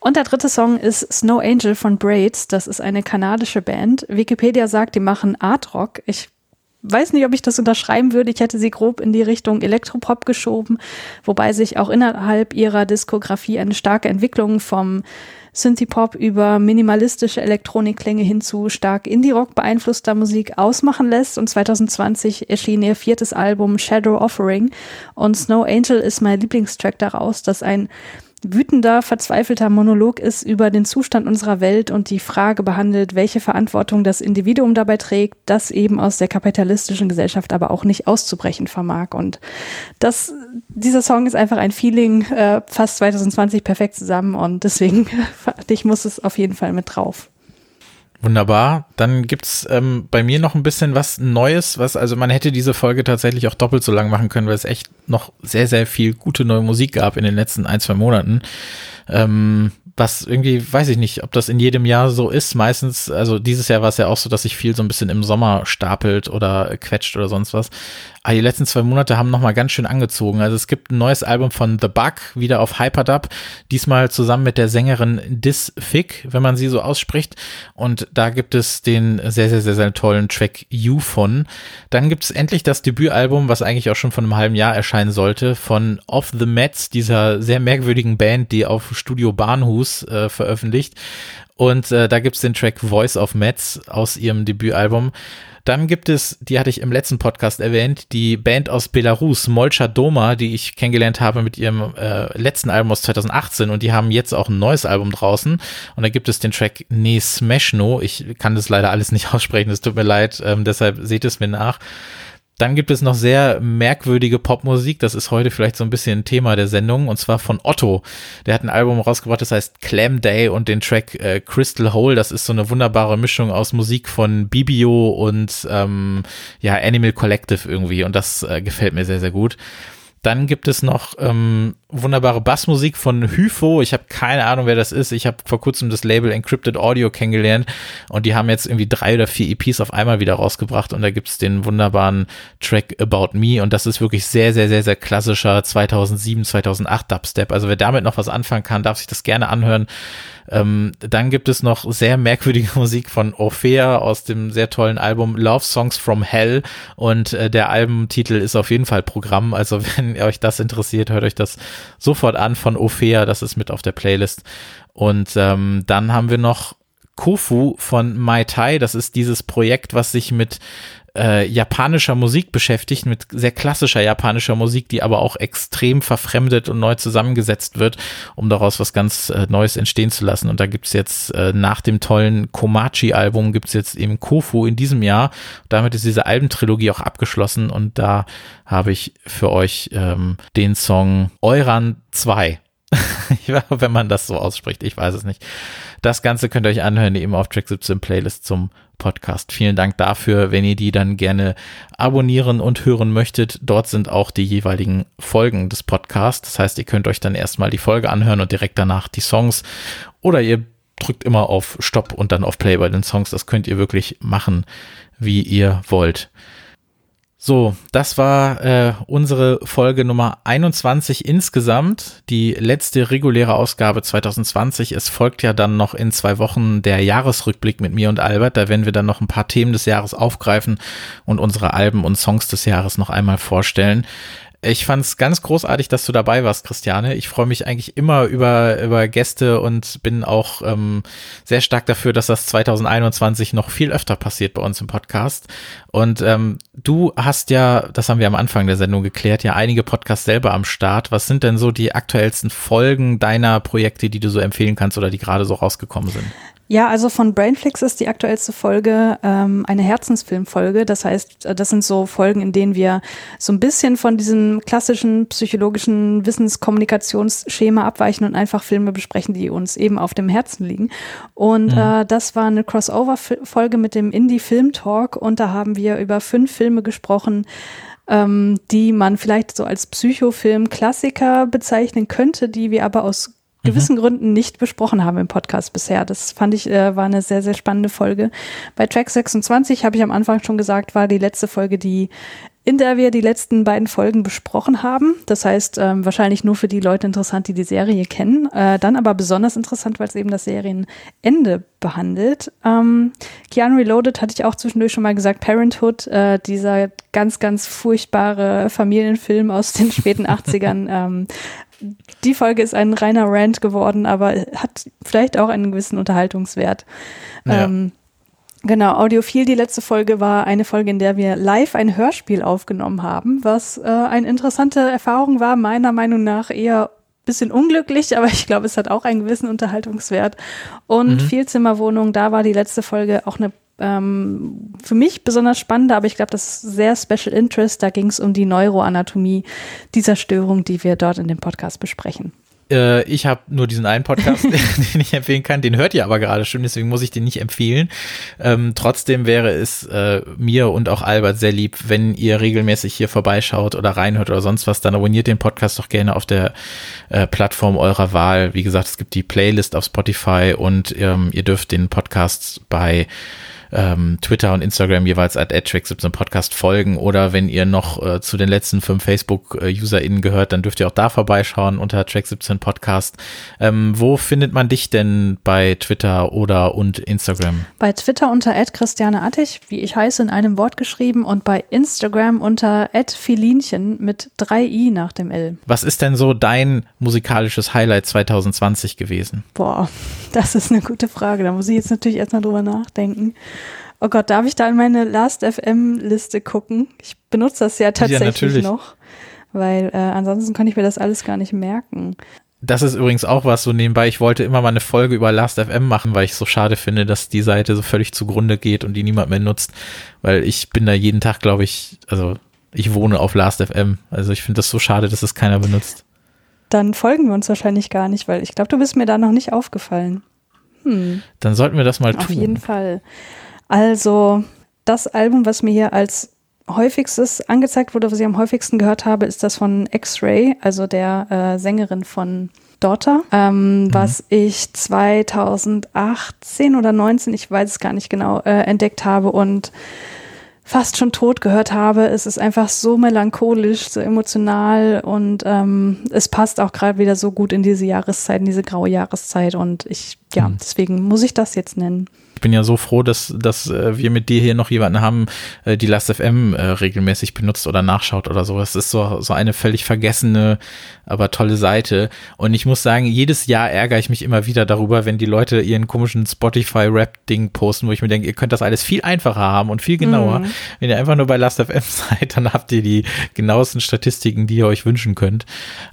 Und der dritte Song ist Snow Angel von Braids. Das ist eine kanadische Band. Wikipedia sagt, die machen Art Rock. Ich weiß nicht, ob ich das unterschreiben würde. Ich hätte sie grob in die Richtung Elektropop geschoben, wobei sich auch innerhalb ihrer Diskografie eine starke Entwicklung vom Synthie-Pop über minimalistische Elektronikklänge hin zu stark Indie-Rock beeinflusster Musik ausmachen lässt. Und 2020 erschien ihr viertes Album Shadow Offering. Und Snow Angel ist mein Lieblingstrack daraus, das ein wütender, verzweifelter Monolog ist über den Zustand unserer Welt und die Frage behandelt, welche Verantwortung das Individuum dabei trägt, das eben aus der kapitalistischen Gesellschaft aber auch nicht auszubrechen vermag. Und das, dieser Song ist einfach ein Feeling, äh, fast 2020 perfekt zusammen und deswegen, [LAUGHS] ich muss es auf jeden Fall mit drauf. Wunderbar. Dann gibt's ähm, bei mir noch ein bisschen was Neues, was, also man hätte diese Folge tatsächlich auch doppelt so lang machen können, weil es echt noch sehr, sehr viel gute neue Musik gab in den letzten ein, zwei Monaten. Ähm, was irgendwie, weiß ich nicht, ob das in jedem Jahr so ist. Meistens, also dieses Jahr war es ja auch so, dass sich viel so ein bisschen im Sommer stapelt oder quetscht oder sonst was. Aber die letzten zwei Monate haben nochmal ganz schön angezogen. Also es gibt ein neues Album von The Bug, wieder auf Hyperdub, diesmal zusammen mit der Sängerin Dis Fick, wenn man sie so ausspricht. Und da gibt es den sehr, sehr, sehr, sehr tollen Track You von. Dann gibt es endlich das Debütalbum, was eigentlich auch schon von einem halben Jahr erscheinen sollte, von Off the Mets, dieser sehr merkwürdigen Band, die auf Studio Bahnhus äh, veröffentlicht. Und äh, da gibt's den Track Voice of Mets aus ihrem Debütalbum. Dann gibt es, die hatte ich im letzten Podcast erwähnt, die Band aus Belarus, Molcha Doma, die ich kennengelernt habe mit ihrem äh, letzten Album aus 2018 und die haben jetzt auch ein neues Album draußen und da gibt es den Track Ne Smeshno. Ich kann das leider alles nicht [LAUGHS] aussprechen, es tut mir leid, ähm, deshalb seht es mir nach. Dann gibt es noch sehr merkwürdige Popmusik. Das ist heute vielleicht so ein bisschen Thema der Sendung. Und zwar von Otto. Der hat ein Album rausgebracht, das heißt Clam Day und den Track äh, Crystal Hole. Das ist so eine wunderbare Mischung aus Musik von Bibio und ähm, ja, Animal Collective irgendwie. Und das äh, gefällt mir sehr, sehr gut. Dann gibt es noch ähm, wunderbare Bassmusik von Hypho. Ich habe keine Ahnung, wer das ist. Ich habe vor kurzem das Label Encrypted Audio kennengelernt und die haben jetzt irgendwie drei oder vier EPs auf einmal wieder rausgebracht und da gibt's den wunderbaren Track About Me und das ist wirklich sehr, sehr, sehr, sehr klassischer 2007, 2008 Dubstep. Also wer damit noch was anfangen kann, darf sich das gerne anhören. Ähm, dann gibt es noch sehr merkwürdige [LAUGHS] Musik von Orphea aus dem sehr tollen Album Love Songs from Hell und äh, der Albumtitel ist auf jeden Fall Programm. Also [LAUGHS] wenn euch das interessiert, hört euch das sofort an von Orphea, das ist mit auf der Playlist. Und ähm, dann haben wir noch Kofu von Mai Tai. Das ist dieses Projekt, was sich mit äh, japanischer Musik beschäftigt, mit sehr klassischer japanischer Musik, die aber auch extrem verfremdet und neu zusammengesetzt wird, um daraus was ganz äh, Neues entstehen zu lassen. Und da gibt's jetzt äh, nach dem tollen Komachi-Album gibt's jetzt eben Kofu in diesem Jahr. Damit ist diese Albentrilogie auch abgeschlossen und da habe ich für euch ähm, den Song Euran 2 [LAUGHS] wenn man das so ausspricht, ich weiß es nicht. Das Ganze könnt ihr euch anhören, eben auf Track 17 Playlist zum Podcast. Vielen Dank dafür, wenn ihr die dann gerne abonnieren und hören möchtet. Dort sind auch die jeweiligen Folgen des Podcasts. Das heißt, ihr könnt euch dann erstmal die Folge anhören und direkt danach die Songs. Oder ihr drückt immer auf Stopp und dann auf Play bei den Songs. Das könnt ihr wirklich machen, wie ihr wollt. So, das war äh, unsere Folge Nummer 21 insgesamt, die letzte reguläre Ausgabe 2020. Es folgt ja dann noch in zwei Wochen der Jahresrückblick mit mir und Albert. Da werden wir dann noch ein paar Themen des Jahres aufgreifen und unsere Alben und Songs des Jahres noch einmal vorstellen. Ich fand es ganz großartig, dass du dabei warst, Christiane. Ich freue mich eigentlich immer über, über Gäste und bin auch ähm, sehr stark dafür, dass das 2021 noch viel öfter passiert bei uns im Podcast. Und ähm, du hast ja, das haben wir am Anfang der Sendung geklärt, ja einige Podcasts selber am Start. Was sind denn so die aktuellsten Folgen deiner Projekte, die du so empfehlen kannst oder die gerade so rausgekommen sind? Ja, also von Brainflix ist die aktuellste Folge ähm, eine Herzensfilmfolge. Das heißt, äh, das sind so Folgen, in denen wir so ein bisschen von diesem klassischen psychologischen Wissenskommunikationsschema abweichen und einfach Filme besprechen, die uns eben auf dem Herzen liegen. Und mhm. äh, das war eine Crossover-Folge mit dem Indie-Film-Talk und da haben wir über fünf Filme gesprochen, ähm, die man vielleicht so als Psychofilm-Klassiker bezeichnen könnte, die wir aber aus gewissen mhm. Gründen nicht besprochen haben im Podcast bisher. Das fand ich, äh, war eine sehr, sehr spannende Folge. Bei Track 26 habe ich am Anfang schon gesagt, war die letzte Folge, die in der wir die letzten beiden Folgen besprochen haben. Das heißt, ähm, wahrscheinlich nur für die Leute interessant, die die Serie kennen. Äh, dann aber besonders interessant, weil es eben das Serienende behandelt. Ähm, Keanu Reloaded hatte ich auch zwischendurch schon mal gesagt. Parenthood, äh, dieser ganz, ganz furchtbare Familienfilm aus den späten [LAUGHS] 80ern, ähm, die Folge ist ein reiner Rant geworden, aber hat vielleicht auch einen gewissen Unterhaltungswert. Ja. Ähm, genau, Audiophil, die letzte Folge war eine Folge, in der wir live ein Hörspiel aufgenommen haben, was äh, eine interessante Erfahrung war, meiner Meinung nach eher bisschen unglücklich, aber ich glaube, es hat auch einen gewissen Unterhaltungswert. Und mhm. Vielzimmerwohnung, da war die letzte Folge auch eine ähm, für mich besonders spannend, aber ich glaube, das ist sehr Special Interest. Da ging es um die Neuroanatomie dieser Störung, die wir dort in dem Podcast besprechen äh, ich habe nur diesen einen Podcast, [LAUGHS] den ich empfehlen kann. Den hört ihr aber gerade schon, deswegen muss ich den nicht empfehlen. Ähm, trotzdem wäre es äh, mir und auch Albert sehr lieb, wenn ihr regelmäßig hier vorbeischaut oder reinhört oder sonst was, dann abonniert den Podcast doch gerne auf der äh, Plattform eurer Wahl. Wie gesagt, es gibt die Playlist auf Spotify und ähm, ihr dürft den Podcast bei ähm, Twitter und Instagram jeweils at adtrack17 Podcast folgen oder wenn ihr noch äh, zu den letzten fünf Facebook-UserInnen gehört, dann dürft ihr auch da vorbeischauen unter Track17 Podcast. Ähm, wo findet man dich denn bei Twitter oder und Instagram? Bei Twitter unter Christiane Attich, wie ich heiße, in einem Wort geschrieben und bei Instagram unter Filinchen mit drei i nach dem L. Was ist denn so dein musikalisches Highlight 2020 gewesen? Boah, [LAUGHS] das ist eine gute Frage. Da muss ich jetzt natürlich erstmal drüber nachdenken. Oh Gott, darf ich da in meine Last-FM-Liste gucken? Ich benutze das ja tatsächlich ja, noch, weil äh, ansonsten kann ich mir das alles gar nicht merken. Das ist übrigens auch was so nebenbei. Ich wollte immer mal eine Folge über Last.fm machen, weil ich so schade finde, dass die Seite so völlig zugrunde geht und die niemand mehr nutzt. Weil ich bin da jeden Tag, glaube ich, also ich wohne auf Last.fm. Also ich finde das so schade, dass es keiner benutzt. Dann folgen wir uns wahrscheinlich gar nicht, weil ich glaube, du bist mir da noch nicht aufgefallen. Hm. Dann sollten wir das mal tun. Auf jeden Fall. Also das Album, was mir hier als häufigstes angezeigt wurde, was ich am häufigsten gehört habe, ist das von X-Ray, also der äh, Sängerin von Daughter, ähm, mhm. was ich 2018 oder 19, ich weiß es gar nicht genau, äh, entdeckt habe und fast schon tot gehört habe. Es ist einfach so melancholisch, so emotional und ähm, es passt auch gerade wieder so gut in diese Jahreszeit, in diese graue Jahreszeit und ich, ja, mhm. deswegen muss ich das jetzt nennen bin ja so froh, dass, dass äh, wir mit dir hier noch jemanden haben, äh, die Last.fm äh, regelmäßig benutzt oder nachschaut oder so. Das ist so, so eine völlig vergessene, aber tolle Seite. Und ich muss sagen, jedes Jahr ärgere ich mich immer wieder darüber, wenn die Leute ihren komischen Spotify-Rap-Ding posten, wo ich mir denke, ihr könnt das alles viel einfacher haben und viel genauer. Mhm. Wenn ihr einfach nur bei Last.fm [LAUGHS] seid, dann habt ihr die genauesten Statistiken, die ihr euch wünschen könnt.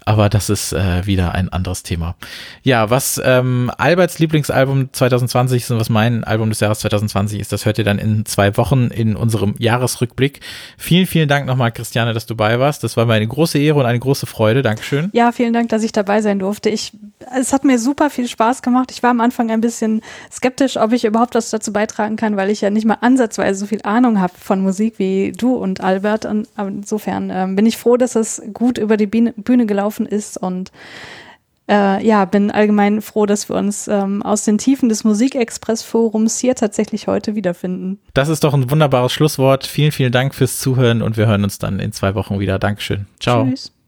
Aber das ist äh, wieder ein anderes Thema. Ja, was ähm, Alberts Lieblingsalbum 2020 ist und was mein Album des Jahres 2020 ist, das hört ihr dann in zwei Wochen in unserem Jahresrückblick. Vielen, vielen Dank nochmal, Christiane, dass du bei warst. Das war mir eine große Ehre und eine große Freude. Dankeschön. Ja, vielen Dank, dass ich dabei sein durfte. Ich, es hat mir super viel Spaß gemacht. Ich war am Anfang ein bisschen skeptisch, ob ich überhaupt was dazu beitragen kann, weil ich ja nicht mal ansatzweise so viel Ahnung habe von Musik wie du und Albert. Und insofern ähm, bin ich froh, dass es gut über die Bühne gelaufen ist und äh, ja, bin allgemein froh, dass wir uns ähm, aus den Tiefen des Musikexpress-Forums hier tatsächlich heute wiederfinden. Das ist doch ein wunderbares Schlusswort. Vielen, vielen Dank fürs Zuhören und wir hören uns dann in zwei Wochen wieder. Dankeschön. Ciao. Tschüss.